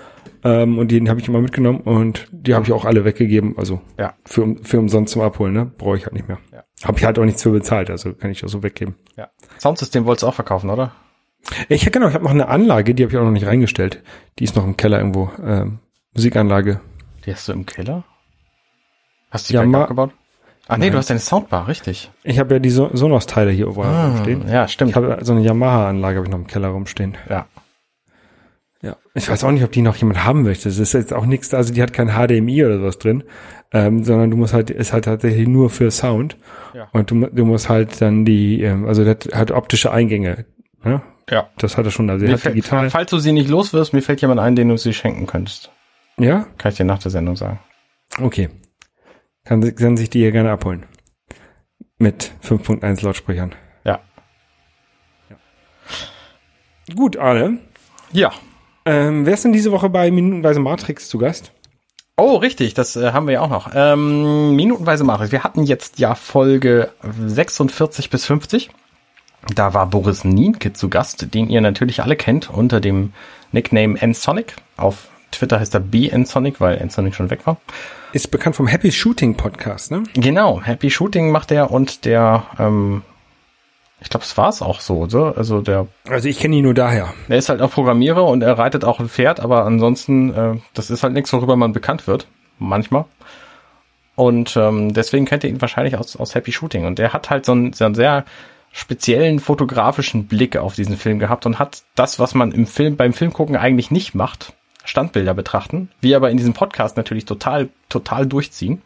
Ähm, und den habe ich immer mitgenommen und die habe ich auch alle weggegeben. Also
Ja.
für, für umsonst zum Abholen, ne? Brauche ich halt nicht mehr.
Ja.
Habe ich halt auch nichts für bezahlt, also kann ich auch so weggeben.
Ja. Soundsystem wolltest du auch verkaufen, oder?
Ich genau, ich habe noch eine Anlage, die habe ich auch noch nicht reingestellt. Die ist noch im Keller irgendwo. Ähm, Musikanlage.
Die hast du im Keller? Hast du die
Ja,
ja,
ma-
abgebaut? Ach nee, du hast deine Soundbar, richtig.
Ich habe ja die so Sonos-Teile hier überall
Ah,
rumstehen.
ja, stimmt.
Ich habe so eine Yamaha-Anlage habe ich noch im Keller rumstehen.
ja.
Ja. Ich weiß auch nicht, ob die noch jemand haben möchte. Das ist jetzt auch nichts, also die hat kein HDMI oder sowas drin, ähm, sondern du musst halt, ist halt tatsächlich nur für Sound.
Ja.
Und du, du musst halt dann die, ähm, also das hat optische Eingänge. Ne?
Ja.
Das hat er schon, also er hat digital.
falls du sie nicht los wirst, mir fällt jemand ein, den du sie schenken könntest.
Ja?
Kann ich dir nach der Sendung sagen.
Okay. Kann, kann sich die hier gerne abholen. Mit 5.1 Lautsprechern.
Ja.
Gut, Arne.
Ja.
Ähm, wer ist denn diese Woche bei Minutenweise Matrix zu Gast?
Oh, richtig, das äh, haben wir ja auch noch. Ähm, minutenweise Matrix. Wir hatten jetzt ja Folge 46 bis 50. Da war Boris Nienke zu Gast, den ihr natürlich alle kennt unter dem Nickname N-Sonic. Auf Twitter heißt er B-N-Sonic, weil N-Sonic schon weg war.
Ist bekannt vom Happy Shooting Podcast, ne?
Genau, Happy Shooting macht er und der, ähm, ich glaube, es war es auch so, so. Also der,
Also ich kenne ihn nur daher.
der ist halt auch Programmierer und er reitet auch ein Pferd, aber ansonsten, äh, das ist halt nichts, worüber man bekannt wird. Manchmal. Und ähm, deswegen kennt ihr ihn wahrscheinlich aus, aus Happy Shooting. Und der hat halt so einen, so einen sehr speziellen fotografischen Blick auf diesen Film gehabt und hat das, was man im Film, beim Filmgucken eigentlich nicht macht, Standbilder betrachten, wir aber in diesem Podcast natürlich total, total durchziehen.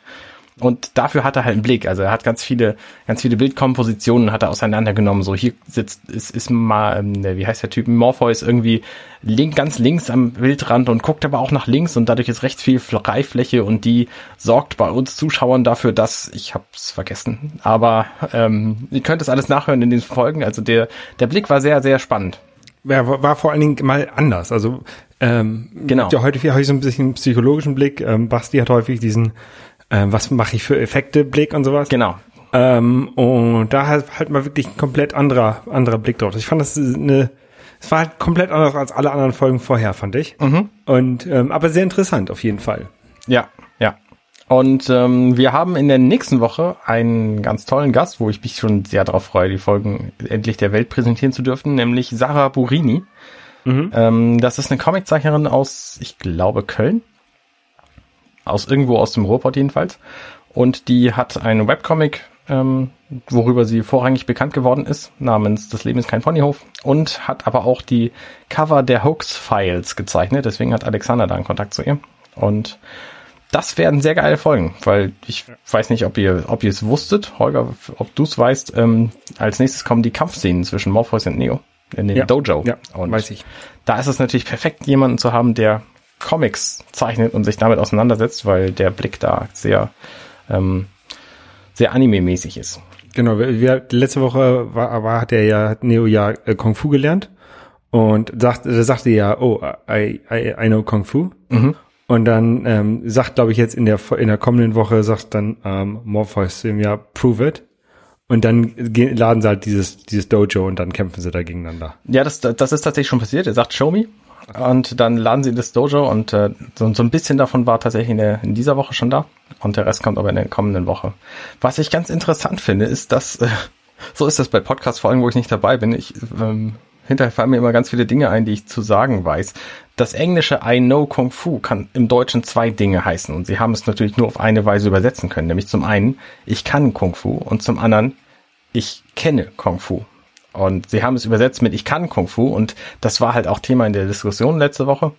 Und dafür hat er halt einen Blick. Also er hat ganz viele, ganz viele Bildkompositionen hat er auseinandergenommen. So hier sitzt, ist, ist mal, ähm, wie heißt der Typ, Morpheus irgendwie link, ganz links am Bildrand und guckt aber auch nach links und dadurch ist recht viel Freifläche und die sorgt bei uns Zuschauern dafür, dass, ich hab's vergessen, aber ähm, ihr könnt es alles nachhören in den Folgen. Also der, der Blick war sehr, sehr spannend.
Ja, war, vor allen Dingen mal anders. Also ähm,
Genau.
Ja, heute habe ich so ein bisschen einen psychologischen Blick. Ähm, Basti hat häufig diesen, ähm, was mache ich für Effekte Blick und sowas.
Genau.
Ähm, und da halt, halt mal wirklich ein komplett anderer, anderer Blick drauf. Ich fand das eine, es war halt komplett anders als alle anderen Folgen vorher, fand ich. Und ähm, aber sehr interessant auf jeden Fall.
Ja, ja. Und ähm, wir haben in der nächsten Woche einen ganz tollen Gast, wo ich mich schon sehr darauf freue, die Folgen endlich der Welt präsentieren zu dürfen, nämlich Sarah Burini. Ähm, das ist eine Comiczeichnerin aus, ich glaube, Köln. Aus irgendwo aus dem Ruhrpott jedenfalls. Und die hat einen Webcomic, ähm, worüber sie vorrangig bekannt geworden ist, namens Das Leben ist kein Ponyhof. Und hat aber auch die Cover der Hoax-Files gezeichnet. Deswegen hat Alexander da einen Kontakt zu ihr. Und das werden sehr geile Folgen, weil ich weiß nicht, ob ihr, ob ihr es wusstet, Holger, ob du es weißt. Ähm, als nächstes kommen die Kampfszenen zwischen Morpheus und Neo in den
Ja.
Dojo.
Ja,
und
weiß ich.
Da ist es natürlich perfekt, jemanden zu haben, der Comics zeichnet und sich damit auseinandersetzt, weil der Blick da sehr, ähm, sehr anime-mäßig ist.
Genau, wir, letzte Woche war, war, hat er ja, hat Neo ja äh, Kung Fu gelernt und sagt, er sagte ja, oh, I, I, I know Kung Fu. Und dann ähm, sagt, glaube ich, jetzt in der in der kommenden Woche sagt dann ähm, Morpheus zu ihm ja, prove it. Und dann gehen, laden sie halt dieses dieses Dojo und dann kämpfen sie da gegeneinander.
Ja, das, das ist tatsächlich schon passiert. Er sagt, show me. Und dann laden sie in das Dojo und äh, so, so ein bisschen davon war tatsächlich in, der, in dieser Woche schon da. Und der Rest kommt aber in der kommenden Woche. Was ich ganz interessant finde, ist, dass, äh, so ist das bei Podcast-Folgen, wo ich nicht dabei bin. Ich, ähm, hinterher fallen mir immer ganz viele Dinge ein, die ich zu sagen weiß. Das englische I know Kung Fu kann im Deutschen zwei Dinge heißen. Und sie haben es natürlich nur auf eine Weise übersetzen können. Nämlich zum einen, ich kann Kung Fu und zum anderen, ich kenne Kung Fu. Und sie haben es übersetzt mit Ich kann Kung Fu und das war halt auch Thema in der Diskussion letzte Woche,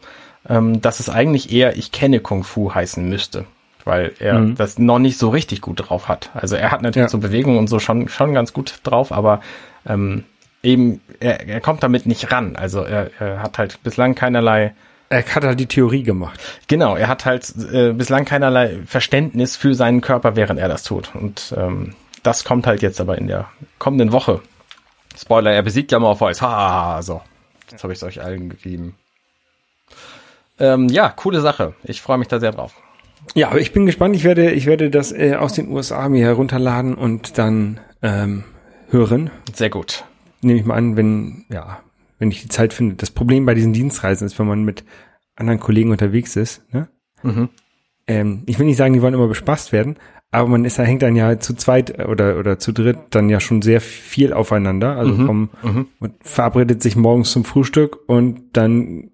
ähm, dass es eigentlich eher Ich kenne Kung Fu heißen müsste, weil er
Mhm.
das noch nicht so richtig gut drauf hat. Also er hat natürlich
Ja.
so Bewegungen und so schon, schon ganz gut drauf, aber ähm, eben, er, er kommt damit nicht ran. Also er, er hat halt bislang keinerlei
Er hat halt die Theorie gemacht.
Genau, er hat halt äh, bislang keinerlei Verständnis für seinen Körper, während er das tut. Und ähm, das kommt halt jetzt aber in der kommenden Woche. Spoiler, er besiegt ja Morpheus. Ha, so. Jetzt habe ich es euch allen gegeben. Ähm, ja, coole Sache. Ich freue mich da sehr drauf.
Ja, aber ich bin gespannt. Ich werde ich werde das äh, aus den USA mir herunterladen und dann ähm, hören.
Sehr gut.
nehme ich mal an, wenn, ja, wenn ich die Zeit finde. Das Problem bei diesen Dienstreisen ist, wenn man mit anderen Kollegen unterwegs ist, ne?
Mhm.
Ähm, ich will nicht sagen, die wollen immer bespaßt werden, aber man ist, da hängt dann ja zu zweit oder, oder zu dritt dann ja schon sehr viel aufeinander. Also vom, man verabredet sich morgens zum Frühstück und dann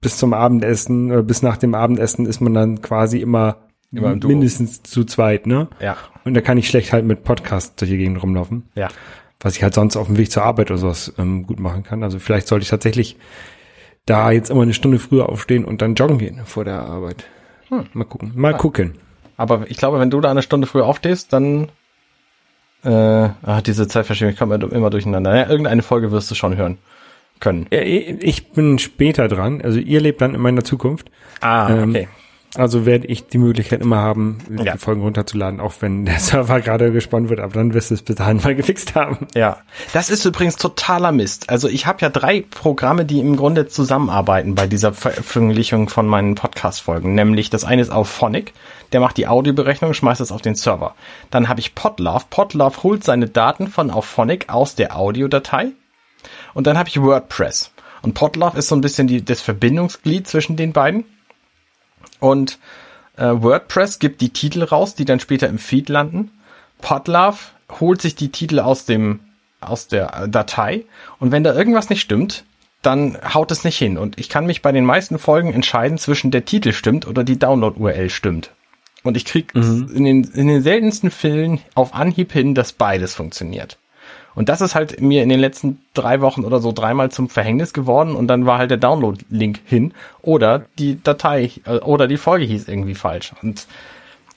bis zum Abendessen, oder bis nach dem Abendessen ist man dann quasi immer,
Immer im
mindestens zu zweit, ne?
Ja,
Und da kann ich schlecht halt mit Podcast durch die Gegend rumlaufen
ja.
was ich halt sonst auf dem Weg zur Arbeit oder sowas ähm, gut machen kann. Also vielleicht sollte ich tatsächlich da jetzt immer eine Stunde früher aufstehen und dann joggen gehen vor der Arbeit. Mal gucken. Mal gucken.
Aber ich glaube, wenn du da eine Stunde früher aufstehst, dann äh, ah, diese Zeitverschiebung kommt immer durcheinander. Ja, irgendeine Folge wirst du schon hören können.
Ich bin später dran. Also ihr lebt dann in meiner Zukunft.
Ah,
Ähm,
okay.
Also werde ich die Möglichkeit immer haben,
Ja.
die Folgen runterzuladen, auch wenn der Server gerade gespannt wird. Aber dann wirst du es bis dahin mal gefixt haben.
Ja, das ist übrigens totaler Mist. Also ich habe ja drei Programme, die im Grunde zusammenarbeiten bei dieser Veröffentlichung von meinen Podcast-Folgen. Nämlich das eine ist Auphonic, der macht die Audioberechnung, schmeißt es auf den Server. Dann habe ich Podlove. Podlove holt seine Daten von Auphonic aus der Audiodatei. Und dann habe ich WordPress. Und Podlove ist so ein bisschen die, das Verbindungsglied zwischen den beiden. Und äh, WordPress gibt die Titel raus, die dann später im Feed landen. Podlove holt sich die Titel aus dem aus der äh, Datei und wenn da irgendwas nicht stimmt, dann haut es nicht hin und ich kann mich bei den meisten Folgen entscheiden zwischen der Titel stimmt oder die Download-URL stimmt. Und ich krieg in, den, in den seltensten Fällen auf Anhieb hin, dass beides funktioniert. Und das ist halt mir in den letzten drei Wochen oder so dreimal zum Verhängnis geworden und dann war halt der Download-Link hin oder die Datei äh, oder die Folge hieß irgendwie falsch. Und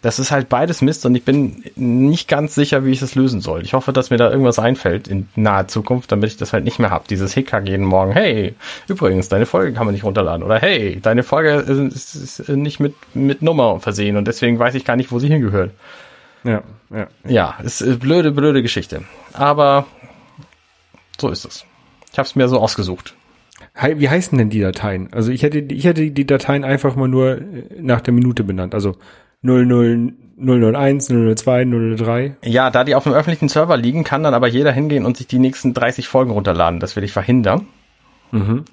das ist halt beides Mist und ich bin nicht ganz sicher, wie ich das lösen soll. Ich hoffe, dass mir da irgendwas einfällt in naher Zukunft, damit ich das halt nicht mehr hab. Dieses Hickhack jeden Morgen. Hey, übrigens, deine Folge kann man nicht runterladen. Oder hey, deine Folge ist, ist nicht mit, mit Nummer versehen und deswegen weiß ich gar nicht, wo sie hingehört.
Ja, ja.
Ja, ist äh, blöde, blöde Geschichte. Aber so ist es. Ich habe es mir so ausgesucht.
Wie heißen denn die Dateien? Also ich hätte, ich hätte die Dateien einfach mal nur äh, nach der Minute benannt. Also 00, 001, 002, 003.
Ja, da die auf dem öffentlichen Server liegen, kann dann aber jeder hingehen und sich die nächsten 30 Folgen runterladen. Das will ich verhindern.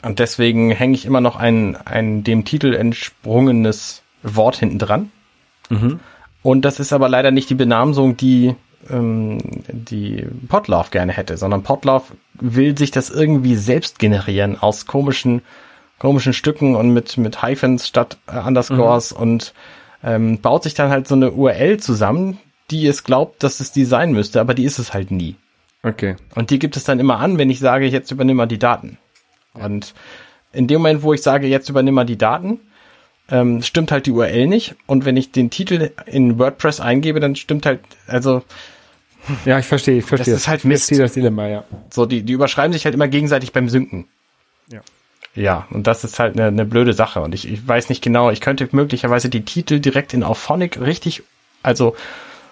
Und deswegen hänge ich immer noch ein, ein dem Titel entsprungenes Wort hinten dran. Und das ist aber leider nicht die Benamsung, die ähm, die Podlove gerne hätte, sondern Podlove will sich das irgendwie selbst generieren aus komischen, komischen Stücken und mit, mit Hyphens statt äh, Underscores mhm. und ähm, baut sich dann halt so eine URL zusammen, die es glaubt, dass es die sein müsste, aber die ist es halt nie.
Okay.
Und die gibt es dann immer an, wenn ich sage, jetzt übernimm mal die Daten. Ja. Und in dem Moment, wo ich sage, jetzt übernimm mal die Daten, ähm, stimmt halt die URL nicht. Und wenn ich den Titel in WordPress eingebe, dann stimmt halt, also.
Ja, ich verstehe, ich verstehe.
Das ist halt Mist.
Ich das Dilemma, ja.
So, die, die überschreiben sich halt immer gegenseitig beim Synken.
Ja.
Ja, und das ist halt eine, eine blöde Sache. Und ich, ich weiß nicht genau, ich könnte möglicherweise die Titel direkt in Auphonic richtig, also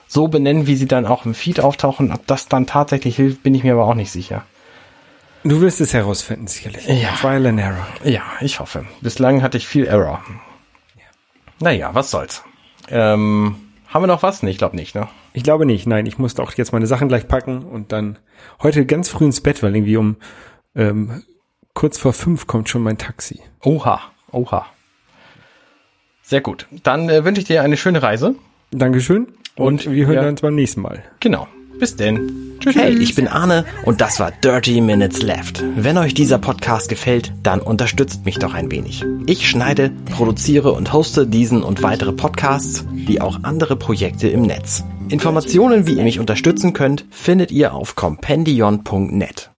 so benennen, wie sie dann auch im Feed auftauchen. Ob das dann tatsächlich hilft, bin ich mir aber auch nicht sicher.
Du wirst es herausfinden, sicherlich.
Ja.
Trial and Error.
Ja, ich hoffe. Bislang hatte ich viel Error. Ja. Naja, was soll's. Ähm, haben wir noch was? Nee, ich glaube nicht, ne?
Ich glaube nicht, nein. Ich musste auch jetzt meine Sachen gleich packen und dann heute ganz früh ins Bett, weil irgendwie um ähm, kurz vor fünf kommt schon mein Taxi.
Oha, oha. Sehr gut. Dann äh, wünsche ich dir eine schöne Reise.
Dankeschön. Und, und wir hören ja. uns beim nächsten Mal.
Genau. Bis denn.
Tschüss. Hey, ich bin Arne und das war Dirty Minutes Left. Wenn euch dieser Podcast gefällt, dann unterstützt mich doch ein wenig. Ich schneide, produziere und hoste diesen und weitere Podcasts, wie auch andere Projekte im Netz. Informationen, wie ihr mich unterstützen könnt, findet ihr auf compendion.net.